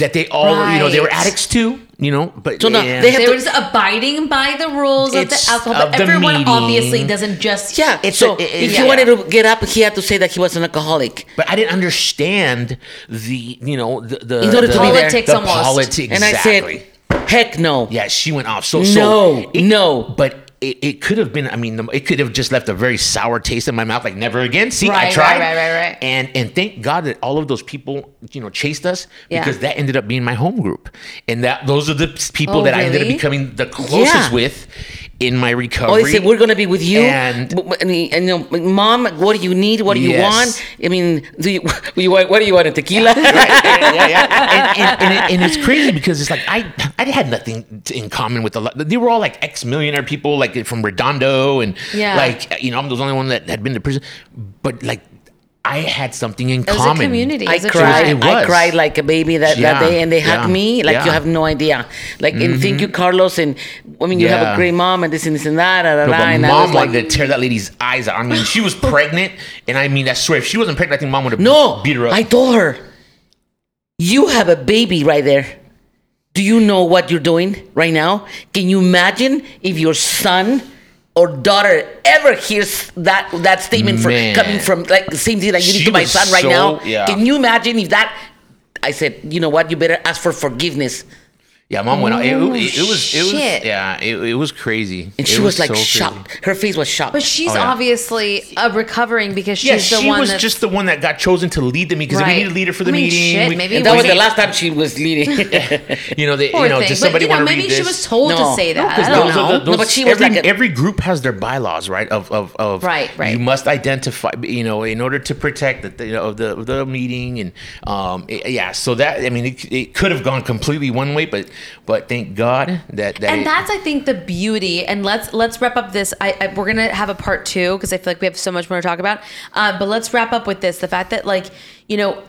that they all you know they were addicts too. You know, but So no, yeah. they have they to- were just abiding by the rules of the alcohol, but everyone meeting. obviously doesn't just yeah. It's so a- it- if yeah. he wanted to get up, he had to say that he was an alcoholic. But I didn't understand the you know the the, In order the to be there. Politics the almost. politics And I said, heck no. Yeah, she went off. So No, so no. But it, it could have been. I mean, it could have just left a very sour taste in my mouth. Like never again. See, I Right, tried. right, right, right, right. And and thank God that all of those people, you know, chased us Yeah. because that ended up being my home group, and that those are the people Oh, that I ended up really? becoming the closest Yeah. with in my recovery. Oh, recovery. they said we're gonna be with you. And- B- b- and, and, you know, mom, what do you need? What do you Yes. want? I mean, do you, [laughs] you want, what do you want? A tequila? [laughs] yeah, yeah, yeah. And, and, and, it, and it's crazy because it's like I I had nothing in common with a lot. They were all like ex millionaire people, like from Redondo, and Yeah. like you know I'm the only one that had been to prison, but like I had something in It was a common. community. I It was a cried. I cried like a baby that, Yeah, that day, and they hugged yeah, me like you yeah. Mm-hmm. have no idea. Like, and thank you, Carlos. And I mean, you have a great mom, and this and this and that. da, da, No, but and I mom was like, wanted to tear that lady's eyes out. I mean, she was pregnant, and I mean, I swear, if she wasn't pregnant, I think mom would have no, beat her up. I told her, you have a baby right there. Do you know what you're doing right now? Can you imagine if your son or daughter ever hears that that statement from, coming from like the same thing that you did to my son right so- now? yeah. Can you imagine if that? I said, you know what? You better ask for forgiveness. Yeah, mom went. out. It, it, it was. It was. shit. Yeah, it, it was crazy. And It she was, like so crazy. shocked. Her face was shocked. But she's Oh, yeah. obviously uh, recovering because she's Yeah, the she one was that's just the one that got chosen to lead the meeting because Right. we needed a leader for the I mean, meeting. shit, we- maybe and that was the last time she was leading. [laughs] [laughs] you know, they, poor you know, thing. does somebody but, you know, want to maybe read she was told to No. say No, that. 'cause I don't those know. are the- No, but she was every, like a- every group has their bylaws, right? Of of, of Right, right. You must identify, you know, in order to protect the you know, the the meeting and um yeah. So that I mean, it, it could have gone completely one way, but but thank God that that and it- that's i think the beauty. And let's let's wrap up this. I, I we're gonna have a part two because i feel like we have so much more to talk about. Uh, but let's wrap up with this. The fact that like you know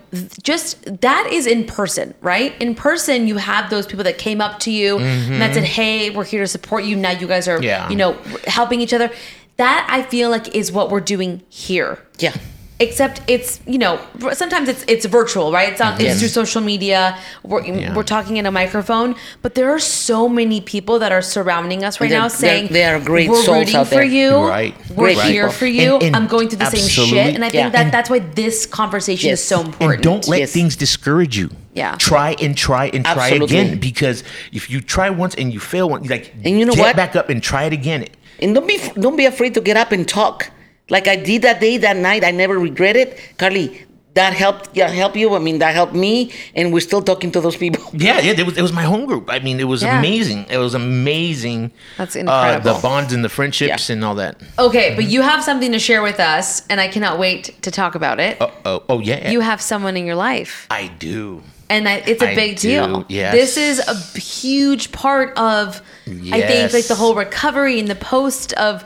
just that is in person right? In person you have those people that came up to you and that said hey we're here to support you. Now you guys are Mm-hmm. Yeah. you know helping each other. That i feel like is what we're doing here. Yeah. Except it's you know sometimes it's it's virtual right it's on Yes. it's through social media we're, Yeah. we're talking in a microphone but there are so many people that are surrounding us right They're- now saying they are great we're souls rooting out for you Right. we're Great here people. for you And- and i'm going through the same shit and i think Yeah. that And- that's why this conversation Yes. is so important and don't let Yes. things discourage you. Yeah. Try and try and try Absolutely. again because if you try once and you fail once, like And you know get what? back up and try it again. And don't be don't be afraid to get up and talk. Like I did that day, that night. I never regret it. Carly, that helped yeah, help you. I mean, that helped me, and we're still talking to those people. [laughs] Yeah, yeah, it was it was my home group. I mean, it was Yeah. amazing. It was amazing. That's Uh, incredible. the bonds and the friendships Yeah. and all that. okay but you have something to share with us and i cannot wait to talk about it Oh, oh, oh yeah. you have someone in your life I do. and I, it's a I big do, deal. yes. This is a huge part of, yes. I think, like the whole recovery and the post of,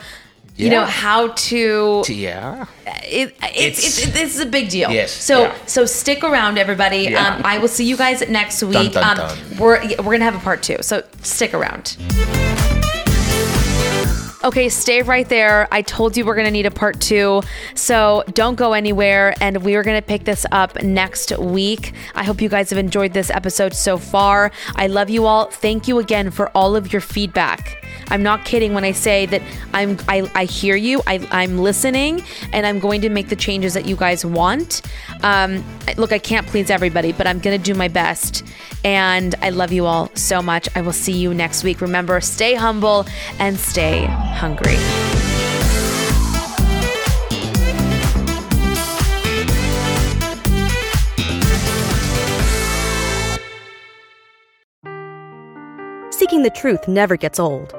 you know, how to. Yeah. It, it's, it's, It's- this is a big deal. Yes, So yeah. so stick around, everybody. Yeah. Um, I will see you guys next week. dun, um, dun. We're we're gonna have a part two. So stick around. Okay, stay right there. I told you we're going to need a part two. So don't go anywhere. And we are going to pick this up next week. I hope you guys have enjoyed this episode so far. I love you all. Thank you again for all of your feedback. I'm not kidding when I say that I'm I, I hear you. I, I'm listening and I'm going to make the changes that you guys want. Um, look, I can't please everybody, but I'm going to do my best. And I love you all so much. I will see you next week. Remember, stay humble and stay hungry. Seeking the truth never gets old.